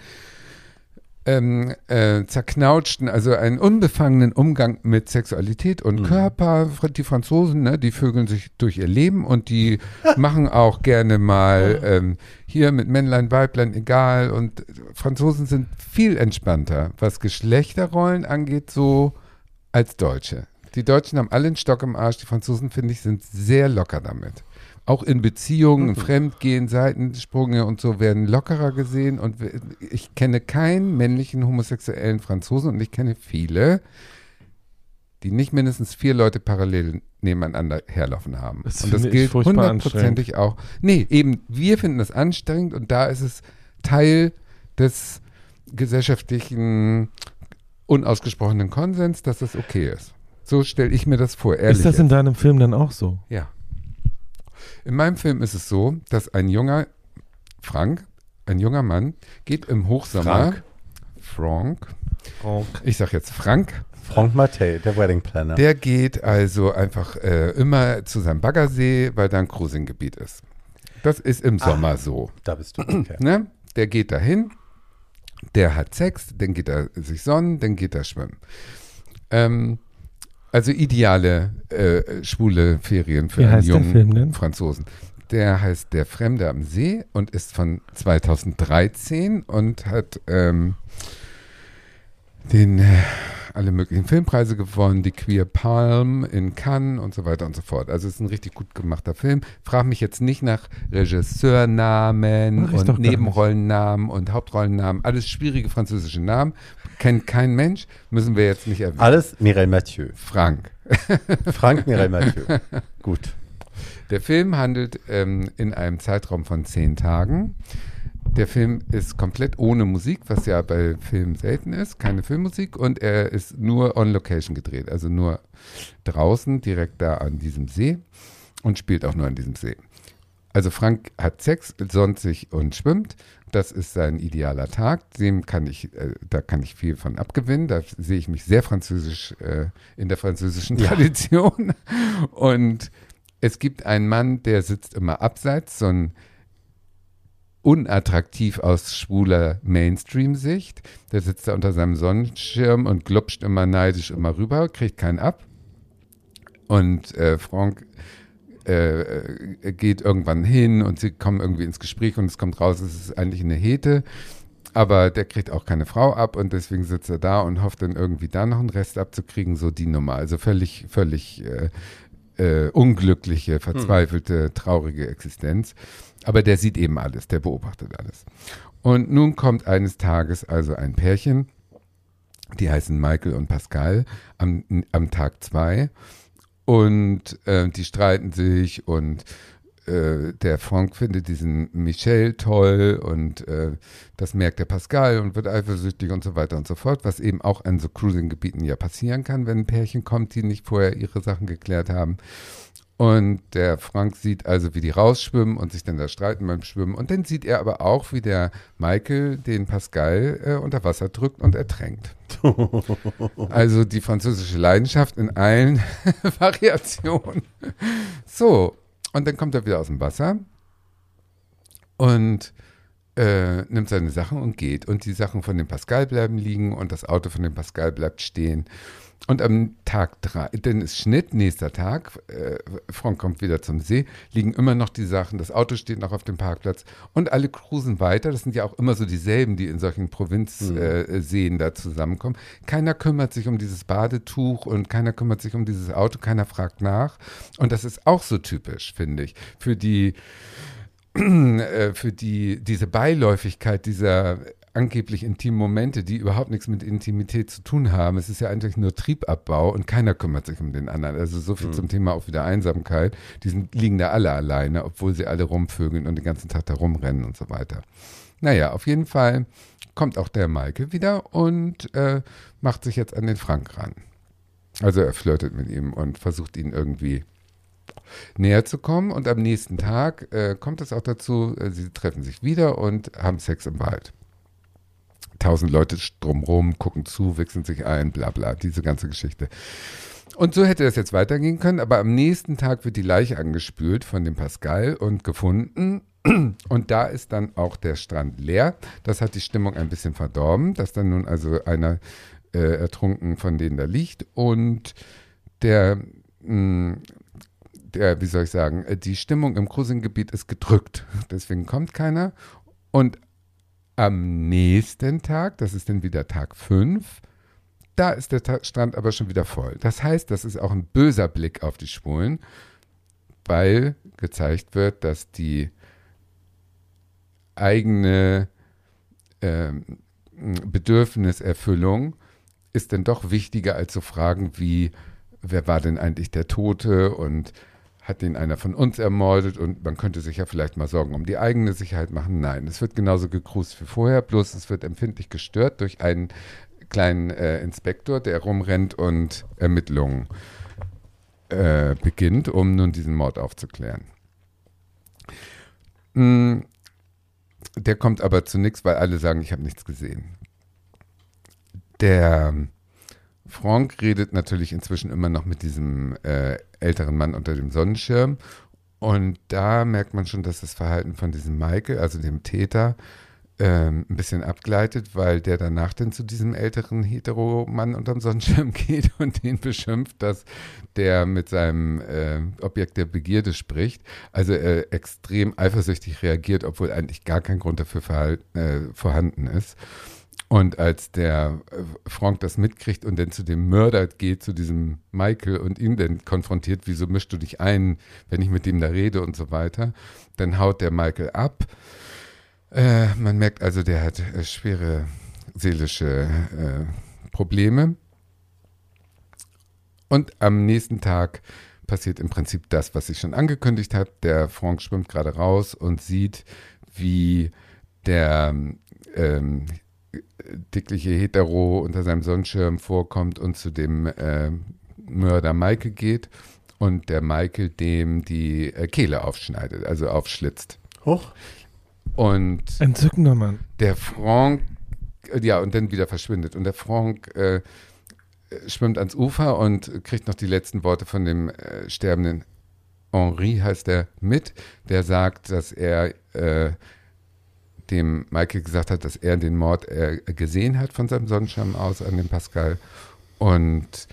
ähm, äh, zerknautschten, also einen unbefangenen Umgang mit Sexualität und Mhm. Körper. Die Franzosen, ne, die vögeln sich durch ihr Leben und die machen auch gerne mal ähm, hier mit Männlein, Weiblein, egal. Und Franzosen sind viel entspannter, was Geschlechterrollen angeht, so als Deutsche. Die Deutschen haben alle einen Stock im Arsch, die Franzosen, finde ich, sind sehr locker damit. Auch in Beziehungen, Fremdgehen, Seitensprünge und so werden lockerer gesehen. Und ich kenne keinen männlichen homosexuellen Franzosen und ich kenne viele, die nicht mindestens vier Leute parallel nebeneinander herlaufen haben. Das und das gilt hundertprozentig auch. Nee, eben, wir finden das anstrengend und da ist es Teil des gesellschaftlichen unausgesprochenen Konsens, dass das okay ist. So stelle ich mir das vor, ehrlich. Ist das in deinem Film dann auch so? Ja. In meinem Film ist es so, dass ein junger Frank, ein junger Mann, geht im Hochsommer. Frank. Frank. Ich sag jetzt Frank. Frank Mattei, der Wedding Planner. Der geht also einfach äh, immer zu seinem Baggersee, weil da ein Cruisinggebiet ist. Das ist im Sommer so. da bist du. Okay. Ne? Der geht dahin, der hat Sex, dann geht er sich sonnen, dann geht er schwimmen. Ähm, also ideale äh, schwule Ferien für Wie einen jungen Film? Franzosen. Der heißt Der Fremde am See und ist von 2013 und hat ähm, den äh, alle möglichen Filmpreise gewonnen, die Queer Palm in Cannes und so weiter und so fort. Also es ist ein richtig gut gemachter Film. Frag mich jetzt nicht nach Regisseurnamen Mach und Nebenrollennamen und Hauptrollennamen. Alles schwierige französische Namen. Kennt kein Mensch, müssen wir jetzt nicht erwähnen. Alles Mireille Mathieu. Frank. Frank Mireille Mathieu. Gut. Der Film handelt ähm, in einem Zeitraum von zehn Tagen. Der Film ist komplett ohne Musik, was ja bei Filmen selten ist, keine Filmmusik und er ist nur on Location gedreht, also nur draußen, direkt da an diesem See und spielt auch nur an diesem See. Also Frank hat Sex, sonnt sich und schwimmt. Das ist sein idealer Tag. Dem kann ich, äh, da kann ich viel von abgewinnen. Da sehe ich mich sehr französisch äh, in der französischen Ja. Tradition. Und es gibt einen Mann, der sitzt immer abseits, so ein unattraktiv aus schwuler Mainstream-Sicht. Der sitzt da unter seinem Sonnenschirm und glupscht immer neidisch immer rüber, kriegt keinen ab. Und äh, Frank äh, äh, geht irgendwann hin und sie kommen irgendwie ins Gespräch und es kommt raus, es ist eigentlich eine Hete. Aber der kriegt auch keine Frau ab und deswegen sitzt er da und hofft dann irgendwie da noch einen Rest abzukriegen, so die Nummer. Also völlig, völlig äh, äh, unglückliche, verzweifelte, traurige Existenz. Aber der sieht eben alles, der beobachtet alles. Und nun kommt eines Tages also ein Pärchen, die heißen Michael und Pascal, am, am Tag zwei. Und äh, die streiten sich und äh, der Frank findet diesen Michel toll und äh, das merkt der Pascal und wird eifersüchtig und so weiter und so fort, was eben auch an so Cruising-Gebieten ja passieren kann, wenn ein Pärchen kommt, die nicht vorher ihre Sachen geklärt haben. Und der Frank sieht also, wie die rausschwimmen und sich dann da streiten beim Schwimmen. Und dann sieht er aber auch, wie der Michael den Pascal äh, unter Wasser drückt und ertränkt. also die französische Leidenschaft in allen Variationen. So, und dann kommt er wieder aus dem Wasser und äh, nimmt seine Sachen und geht. Und die Sachen von dem Pascal bleiben liegen und das Auto von dem Pascal bleibt stehen. Und am Tag drei, dann ist Schnitt, nächster Tag, äh, Frank kommt wieder zum See, liegen immer noch die Sachen, das Auto steht noch auf dem Parkplatz und alle cruisen weiter. Das sind ja auch immer so dieselben, die in solchen Provinzseen äh, Seen da zusammenkommen. Keiner kümmert sich um dieses Badetuch und keiner kümmert sich um dieses Auto, keiner fragt nach. Und das ist auch so typisch, finde ich, für die äh, für die, diese Beiläufigkeit dieser angeblich intimen Momente, die überhaupt nichts mit Intimität zu tun haben. Es ist ja eigentlich nur Triebabbau und keiner kümmert sich um den anderen. Also so viel zum Thema auch wieder Einsamkeit. Die sind, liegen da alle alleine, obwohl sie alle rumvögeln und den ganzen Tag da rumrennen und so weiter. Naja, auf jeden Fall kommt auch der Maike wieder und äh, macht sich jetzt an den Frank ran. Also er flirtet mit ihm und versucht ihn irgendwie näher zu kommen. Und am nächsten Tag äh, kommt es auch dazu, äh, sie treffen sich wieder und haben Sex im Wald. Tausend Leute drumrum, gucken zu, wichsen sich ein, bla bla, diese ganze Geschichte. Und so hätte es jetzt weitergehen können, aber am nächsten Tag wird die Leiche angespült von dem Pascal und gefunden. Und da ist dann auch der Strand leer. Das hat die Stimmung ein bisschen verdorben, dass dann nun also einer äh, ertrunken von denen da liegt. Und der, mh, der, wie soll ich sagen, äh, die Stimmung im Cruising-Gebiet ist gedrückt. Deswegen kommt keiner. Und am nächsten Tag, das ist dann wieder Tag 5, da ist der Strand aber schon wieder voll. Das heißt, das ist auch ein böser Blick auf die Schwulen, weil gezeigt wird, dass die eigene ähm, Bedürfniserfüllung ist dann doch wichtiger als so Fragen wie, wer war denn eigentlich der Tote und hat den einer von uns ermordet und man könnte sich ja vielleicht mal Sorgen um die eigene Sicherheit machen. Nein, es wird genauso gekrust wie vorher, bloß es wird empfindlich gestört durch einen kleinen äh, Inspektor, der rumrennt und Ermittlungen äh, beginnt, um nun diesen Mord aufzuklären. Mm, der kommt aber zu nichts, weil alle sagen, ich habe nichts gesehen. Der Frank redet natürlich inzwischen immer noch mit diesem äh, älteren Mann unter dem Sonnenschirm. Und da merkt man schon, dass das Verhalten von diesem Michael, also dem Täter, ähm, ein bisschen abgleitet, weil der danach dann zu diesem älteren Hetero-Mann unterm Sonnenschirm geht und den beschimpft, dass der mit seinem äh, Objekt der Begierde spricht. Also äh, extrem eifersüchtig reagiert, obwohl eigentlich gar kein Grund dafür äh, vorhanden ist. Und als der äh, Frank das mitkriegt und dann zu dem Mörder geht, zu diesem Michael und ihn dann konfrontiert, wieso mischst du dich ein, wenn ich mit dem da rede und so weiter, dann haut der Michael ab. Äh, man merkt also, der hat äh, schwere seelische äh, Probleme. Und am nächsten Tag passiert im Prinzip das, was ich schon angekündigt habe. Der Frank schwimmt gerade raus und sieht, wie der ähm, dickliche Hetero unter seinem Sonnenschirm vorkommt und zu dem äh, Mörder Maike geht und der Michael dem die äh, Kehle aufschneidet, also aufschlitzt. Hoch. Und Entzückender Mann. der Franck, äh, ja, und dann wieder verschwindet. Und der Franck äh, äh, schwimmt ans Ufer und kriegt noch die letzten Worte von dem äh, sterbenden Henri, heißt er, mit. Der sagt, dass er äh, dem Michael gesagt hat, dass er den Mord äh, gesehen hat von seinem Sonnenschirm aus an dem Pascal und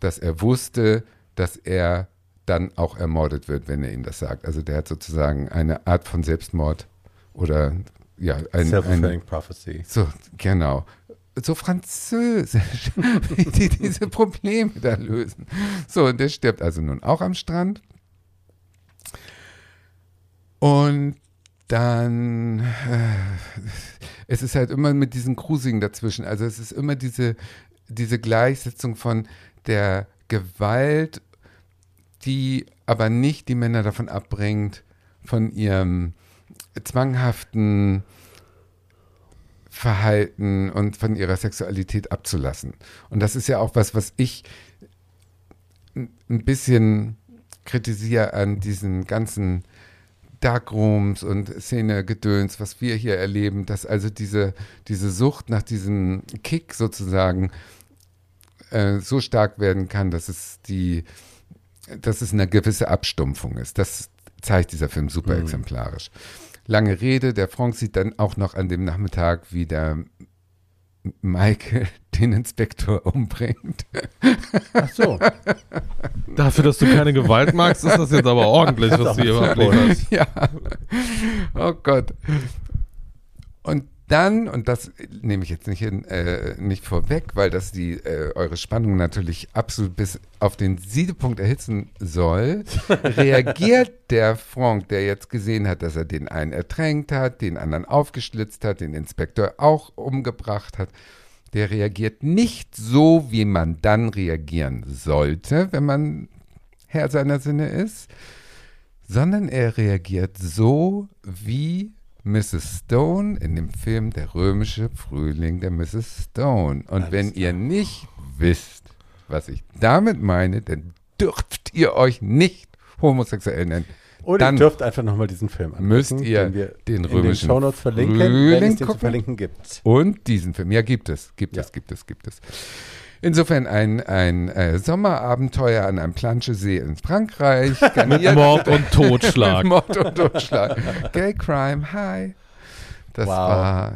dass er wusste, dass er dann auch ermordet wird, wenn er ihm das sagt. Also der hat sozusagen eine Art von Selbstmord oder ja, ein, Self-fulfilling prophecy. so, genau. So französisch, wie die diese Probleme da lösen. So, und der stirbt also nun auch am Strand. Und dann, äh, es ist halt immer mit diesen Cruising dazwischen. Also es ist immer diese, diese Gleichsetzung von der Gewalt, die aber nicht die Männer davon abbringt, von ihrem zwanghaften Verhalten und von ihrer Sexualität abzulassen. Und das ist ja auch was, was ich ein bisschen kritisiere an diesen ganzen Darkrooms und Szene-Gedöns, was wir hier erleben, dass also diese, diese Sucht nach diesem Kick sozusagen äh, so stark werden kann, dass es die, dass es eine gewisse Abstumpfung ist. Das zeigt dieser Film super Mhm. exemplarisch. Lange Rede, der Franck sieht dann auch noch an dem Nachmittag, wie der Michael den Inspektor umbringt. Ach so. Dafür, dass du keine Gewalt magst, ist das jetzt aber ordentlich, was du hier ablieferst. ja. Oh Gott. Und dann, und das nehme ich jetzt nicht, in, äh, nicht vorweg, weil das die äh, eure Spannung natürlich absolut bis auf den Siedepunkt erhitzen soll, reagiert der Franck, der jetzt gesehen hat, dass er den einen ertränkt hat, den anderen aufgeschlitzt hat, den Inspektor auch umgebracht hat, der reagiert nicht so, wie man dann reagieren sollte, wenn man Herr seiner Sinne ist, sondern er reagiert so wie Mrs. Stone in dem Film Der römische Frühling der Mrs. Stone. Und Alles wenn ihr klar. nicht wisst, was ich damit meine, dann dürft ihr euch nicht homosexuell nennen. Oder Dann ihr dürft einfach nochmal diesen Film angucken, müsst ihr den wir den in den römischen Shownotes verlinken, Frühling wenn es den zu verlinken gibt. Und diesen Film. Ja, gibt es, gibt Ja. es, gibt es, gibt es. Insofern ein, ein äh, Sommerabenteuer an einem Planschesee in Frankreich. Mit Mord und Totschlag. Mit Mord und Totschlag. Gay Crime, hi. Das Wow. war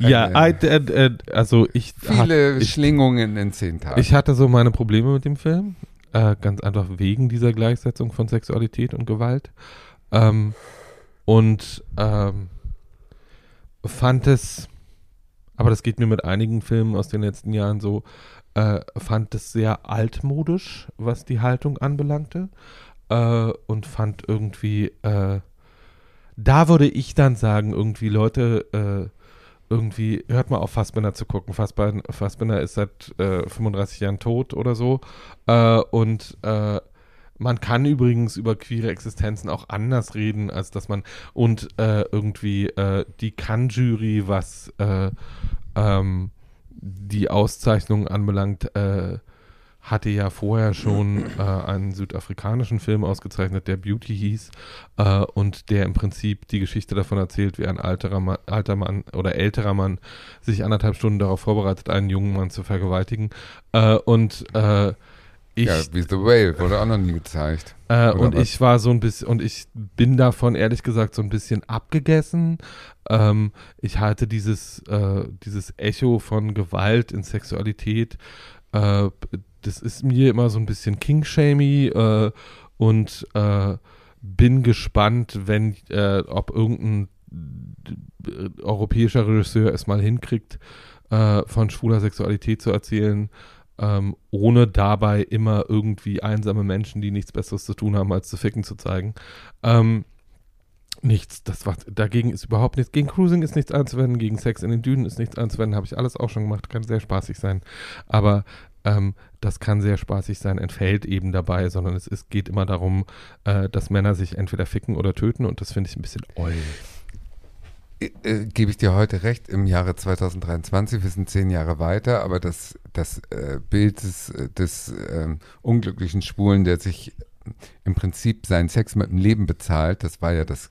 ja, eine- I, äh, äh, also ich, viele hat, ich, Schlingungen in zehn Tagen. ich hatte so meine Probleme mit dem Film. Äh, ganz einfach wegen dieser Gleichsetzung von Sexualität und Gewalt. Ähm, und ähm, fand es, aber das geht mir mit einigen Filmen aus den letzten Jahren so, äh, fand es sehr altmodisch, was die Haltung anbelangte. Äh, und fand irgendwie, äh, da würde ich dann sagen, irgendwie Leute, äh, irgendwie, hört mal auf Fassbinder zu gucken. Fassbinder, Fassbinder ist seit äh, 35 Jahren tot oder so. Äh, und äh, man kann übrigens über queere Existenzen auch anders reden, als dass man und äh, irgendwie äh, die Cannes-Jury, was äh, ähm, die Auszeichnung anbelangt, äh, hatte ja vorher schon äh, einen südafrikanischen Film ausgezeichnet, der Beauty hieß äh, und der im Prinzip die Geschichte davon erzählt, wie ein alterer Mann, alter Mann oder älterer Mann sich anderthalb Stunden darauf vorbereitet, einen jungen Mann zu vergewaltigen. Äh, und äh, ich ja, wie The Whale wurde auch noch nie gezeigt. äh, und was? ich war so ein bisschen, und ich bin davon ehrlich gesagt so ein bisschen abgegessen. Ähm, ich halte dieses, äh, dieses Echo von Gewalt in Sexualität, äh, das ist mir immer so ein bisschen King-Shamey äh, und äh, bin gespannt, wenn, äh, ob irgendein europäischer Regisseur es mal hinkriegt, von schwuler Sexualität zu erzählen, ähm, ohne dabei immer irgendwie einsame Menschen, die nichts Besseres zu tun haben, als zu ficken zu zeigen. Ähm, nichts, das war, dagegen ist überhaupt nichts, gegen Cruising ist nichts einzuwenden, gegen Sex in den Dünen ist nichts einzuwenden, habe ich alles auch schon gemacht, kann sehr spaßig sein, aber ähm, das kann sehr spaßig sein, entfällt eben dabei, sondern es ist, geht immer darum, äh, dass Männer sich entweder ficken oder töten und das finde ich ein bisschen oll. Äh, äh, Gebe ich dir heute recht, im Jahre 2023, wir sind zehn Jahre weiter, aber das, das äh, Bild des, äh, des ähm, unglücklichen Schwulen, der sich im Prinzip seinen Sex mit dem Leben bezahlt, das war ja das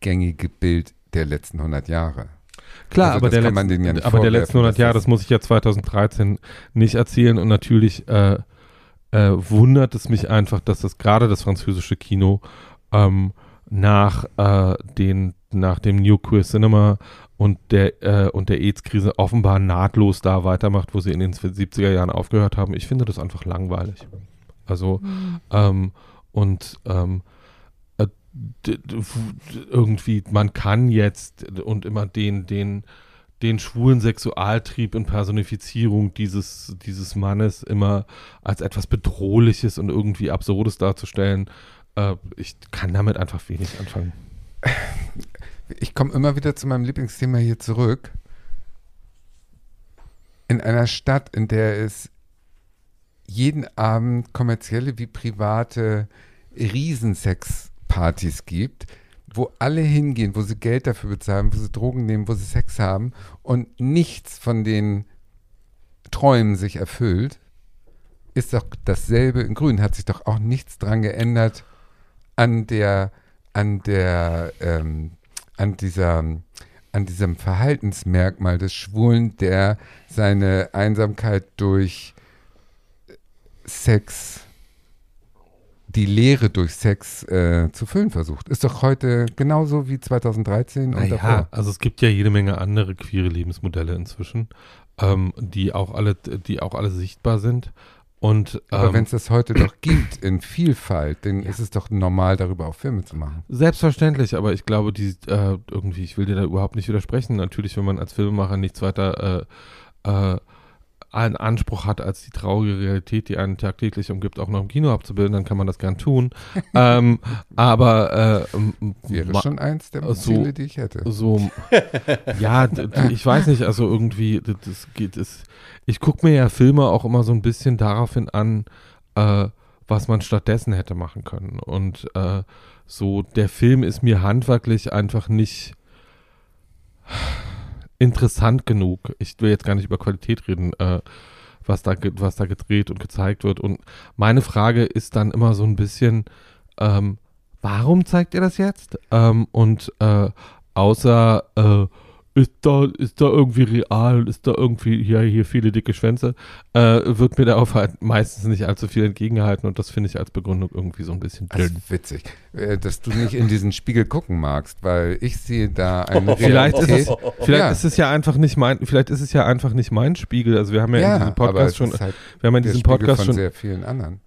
gängige Bild der letzten 100 Jahre. Klar, Also aber, der, letzten, ja aber der letzten 100 dass Jahre, das- das muss ich ja 2013 nicht erzählen und natürlich äh, äh, wundert es mich einfach, dass das gerade das französische Kino ähm, nach, äh, den, nach dem New Queer Cinema und der, äh, und der AIDS-Krise offenbar nahtlos da weitermacht, wo sie in den 70er Jahren aufgehört haben. Ich finde das einfach langweilig. Also, ähm, und ähm, äh, irgendwie, man kann jetzt und immer den, den, den schwulen Sexualtrieb in Personifizierung dieses, dieses Mannes immer als etwas Bedrohliches und irgendwie Absurdes darzustellen. Äh, ich kann damit einfach wenig anfangen. Ich komme immer wieder zu meinem Lieblingsthema hier zurück. In einer Stadt, in der es jeden Abend kommerzielle wie private Riesensexpartys gibt, wo alle hingehen, wo sie Geld dafür bezahlen, wo sie Drogen nehmen, wo sie Sex haben und nichts von den Träumen sich erfüllt, ist doch dasselbe in Grün. Hat sich doch auch nichts dran geändert an der, an der, ähm, an dieser, an diesem Verhaltensmerkmal des Schwulen, der seine Einsamkeit durch Sex, die Lehre durch Sex äh, zu füllen versucht. Ist doch heute genauso wie 2013 und Naja, davor. also es gibt ja jede Menge andere queere Lebensmodelle inzwischen, ähm, die auch alle, die auch alle sichtbar sind. Und Aber ähm, wenn es das heute doch gibt in Vielfalt, dann ist es doch normal, darüber auch Filme zu machen. Selbstverständlich, aber ich glaube, die äh, irgendwie, ich will dir da überhaupt nicht widersprechen. Natürlich, wenn man als Filmemacher nichts weiter äh, äh, einen Anspruch hat, als die traurige Realität, die einen tagtäglich umgibt, auch noch im Kino abzubilden, dann kann man das gern tun. ähm, aber äh, Wäre schon eins der so- Ziele, die ich hätte. so, ja, ich weiß nicht, also irgendwie, das geht, das, ich gucke mir ja Filme auch immer so ein bisschen daraufhin an, äh, was man stattdessen hätte machen können. Und äh, so, der Film ist mir handwerklich einfach nicht interessant genug. Ich will jetzt gar nicht über Qualität reden, äh, was, da, was da gedreht und gezeigt wird. Und meine Frage ist dann immer so ein bisschen, ähm, warum zeigt ihr das jetzt? Ähm, und äh, außer äh, ist da, ist da irgendwie real, ist da irgendwie hier, hier viele dicke Schwänze, äh, wird mir darauf halt meistens nicht allzu viel entgegengehalten und das finde ich als Begründung irgendwie so ein bisschen Das dünn. ist witzig, äh, dass du nicht in diesen Spiegel gucken magst, weil ich sehe da eine Vielleicht ist es, vielleicht Ja. ist es ja einfach nicht mein, vielleicht ist es ja einfach nicht mein Spiegel. Also wir haben ja, in Ja, diesem aber Podcast schon, halt wir haben ja in diesem Podcast schon sehr vielen anderen.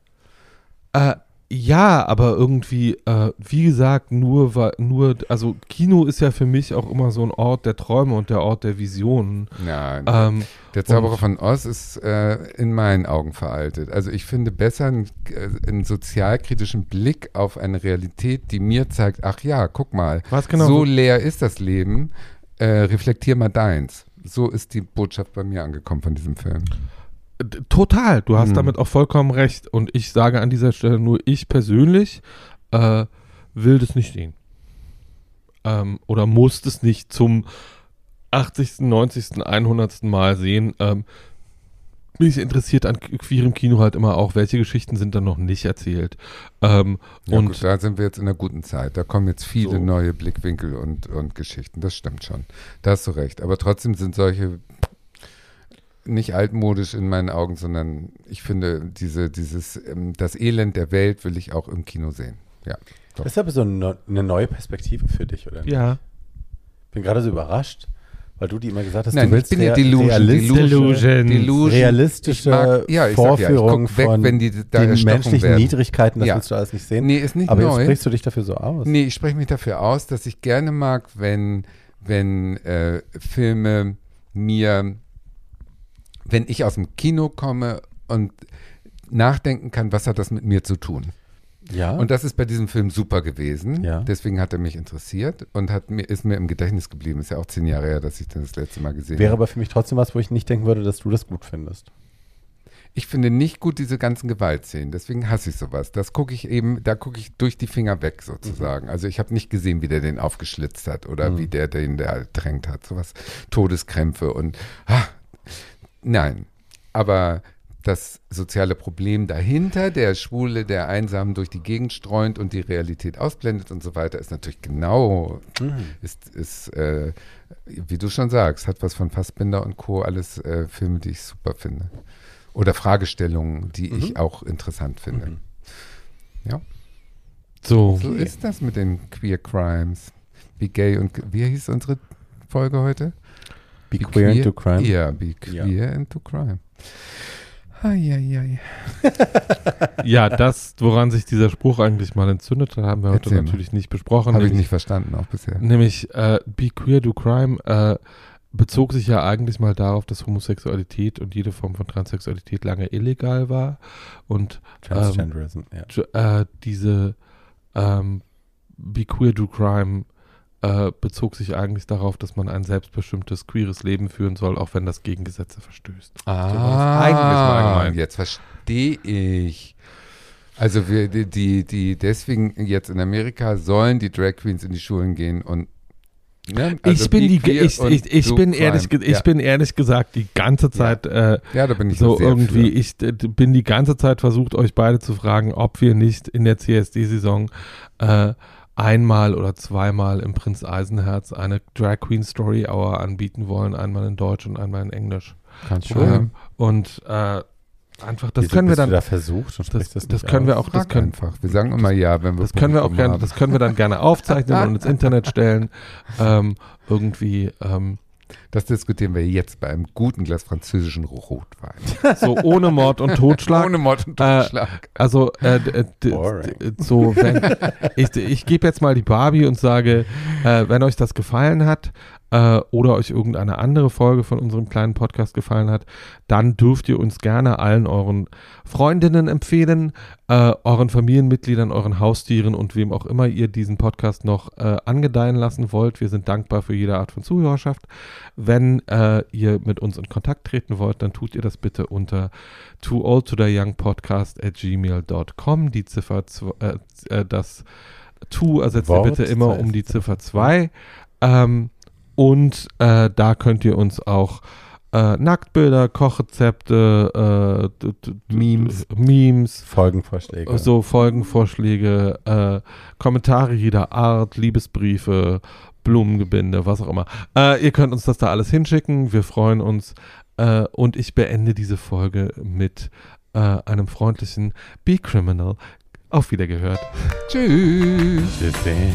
Äh, ja, aber irgendwie, äh, wie gesagt, nur, nur, also Kino ist ja für mich auch immer so ein Ort der Träume und der Ort der Visionen. Ja, Ähm, der Zauberer von Oz ist äh, in meinen Augen veraltet. Also ich finde besser einen, äh, einen sozialkritischen Blick auf eine Realität, die mir zeigt, ach ja, guck mal, was genau? so leer ist das Leben, äh, reflektier mal deins. So ist die Botschaft bei mir angekommen von diesem Film. Total, du hast Hm. damit auch vollkommen recht. Und ich sage an dieser Stelle nur, ich persönlich äh, will das nicht sehen. Ähm, oder muss das nicht zum 80., 90., 100. Mal sehen. Ähm, mich interessiert an queerem Kino halt immer auch, welche Geschichten sind dann noch nicht erzählt. Ähm, Ja, und gut, da sind wir jetzt in einer guten Zeit. Da kommen jetzt viele So. neue Blickwinkel und, und Geschichten. Das stimmt schon. Da hast du recht. Aber trotzdem sind solche nicht altmodisch in meinen Augen, sondern ich finde, diese, dieses, ähm, das Elend der Welt will ich auch im Kino sehen. Ja. Das ist aber so eine, neue Perspektive für dich, oder? ja. bin gerade so überrascht, weil du die immer gesagt hast, Nein, du ich willst bin ja Delusion. realistische, Delusion. Delusion. realistische Ich mag- ja, ich sag ja, ich weg, von wenn die da den menschlichen werden. Niedrigkeiten, das Ja. willst du alles nicht sehen. Nee, ist nicht aber neu. jetzt sprichst du dich dafür so aus. Nee, ich spreche mich dafür aus, dass ich gerne mag, wenn, wenn äh, Filme mir, wenn ich aus dem Kino komme und nachdenken kann, was hat das mit mir zu tun. Ja. Und das ist bei diesem Film super gewesen. Ja. Deswegen hat er mich interessiert und hat mir, ist mir im Gedächtnis geblieben. Ist ja auch zehn Jahre her, dass ich den das letzte Mal gesehen Wäre habe. aber für mich trotzdem was, wo ich nicht denken würde, dass du das gut findest. Ich finde nicht gut diese ganzen Gewaltszenen, deswegen hasse ich sowas. Das gucke ich eben, da gucke ich durch die Finger weg sozusagen. Also ich habe nicht gesehen, wie der den aufgeschlitzt hat oder Mhm. wie der den da ertränkt hat. Sowas, Todeskrämpfe und ah, nein. Aber das soziale Problem dahinter, der Schwule, der einsam durch die Gegend streunt und die Realität ausblendet und so weiter, ist natürlich genau, ist, ist äh, wie du schon sagst, hat was von Fassbinder und Co. alles äh, Filme, die ich super finde. Oder Fragestellungen, die ich auch interessant finde. Ja, So, so ist das mit den Queer Crimes. Be gay und wie hieß unsere Folge heute? Be queer into crime. Ja, be queer into crime. Eieiei. ja, das, woran sich dieser Spruch eigentlich mal entzündet hat, haben wir heute Erzähl mal. natürlich nicht besprochen. Habe ich nicht verstanden, auch bisher. Nämlich äh, Be Queer, Do Crime äh, bezog sich ja eigentlich mal darauf, dass Homosexualität und jede Form von Transsexualität lange illegal war und Transgenderism, ja. Äh, diese ähm, Be Queer, Do Crime äh, bezog sich eigentlich darauf, dass man ein selbstbestimmtes queeres Leben führen soll, auch wenn das gegen Gesetze verstößt. Ah, gemeint. jetzt verstehe ich. Also wir, die, die, die, deswegen jetzt in Amerika sollen die Drag Queens in die Schulen gehen und ne? Also ich bin die, ich, ich, ich bin ehrlich, ich ja. bin ehrlich gesagt die ganze Zeit äh, ja, da bin ich so irgendwie, für. ich bin die ganze Zeit versucht, euch beide zu fragen, ob wir nicht in der CSD-Saison äh, einmal oder zweimal im Prinz Eisenherz eine Drag Queen Story Hour anbieten wollen, einmal in Deutsch und einmal in Englisch. Kannst Ähm, und äh, einfach, das Wieso können wir dann, da versucht und das, das, das können wir auch, das können, einfach. Wir sagen immer ja, wenn wir das können wir auch gerne, das können wir dann gerne aufzeichnen und ins Internet stellen. Ähm, irgendwie, ähm, Das diskutieren wir jetzt bei einem guten Glas französischen Rotwein. so ohne Mord und Totschlag. Ohne Mord und Äh, Totschlag. Also, äh, d- äh, so, wenn, ich, ich gebe jetzt mal die Barbie und sage, äh, wenn euch das gefallen hat äh, oder euch irgendeine andere Folge von unserem kleinen Podcast gefallen hat, dann dürft ihr uns gerne allen euren Freundinnen empfehlen, äh, euren Familienmitgliedern, euren Haustieren und wem auch immer ihr diesen Podcast noch äh, angedeihen lassen wollt. Wir sind dankbar für jede Art von Zuhörerschaft. Wenn äh, ihr mit uns in Kontakt treten wollt, dann tut ihr das bitte unter too old to die young podcast at gmail.com. Die Ziffer, äh, äh, das to ersetzt ihr bitte immer um die Ziffer 2. Ähm, und äh, da könnt ihr uns auch äh, Nacktbilder, Kochrezepte, äh, Memes. Memes Folgenvorschläge. so Folgenvorschläge, äh, Kommentare jeder Art, Liebesbriefe, Blumengebinde, was auch immer. Äh, ihr könnt uns das da alles hinschicken. Wir freuen uns. Äh, und ich beende diese Folge mit äh, einem freundlichen Be Criminal. Auf Wiedergehört. Tschüss. Tschüssi.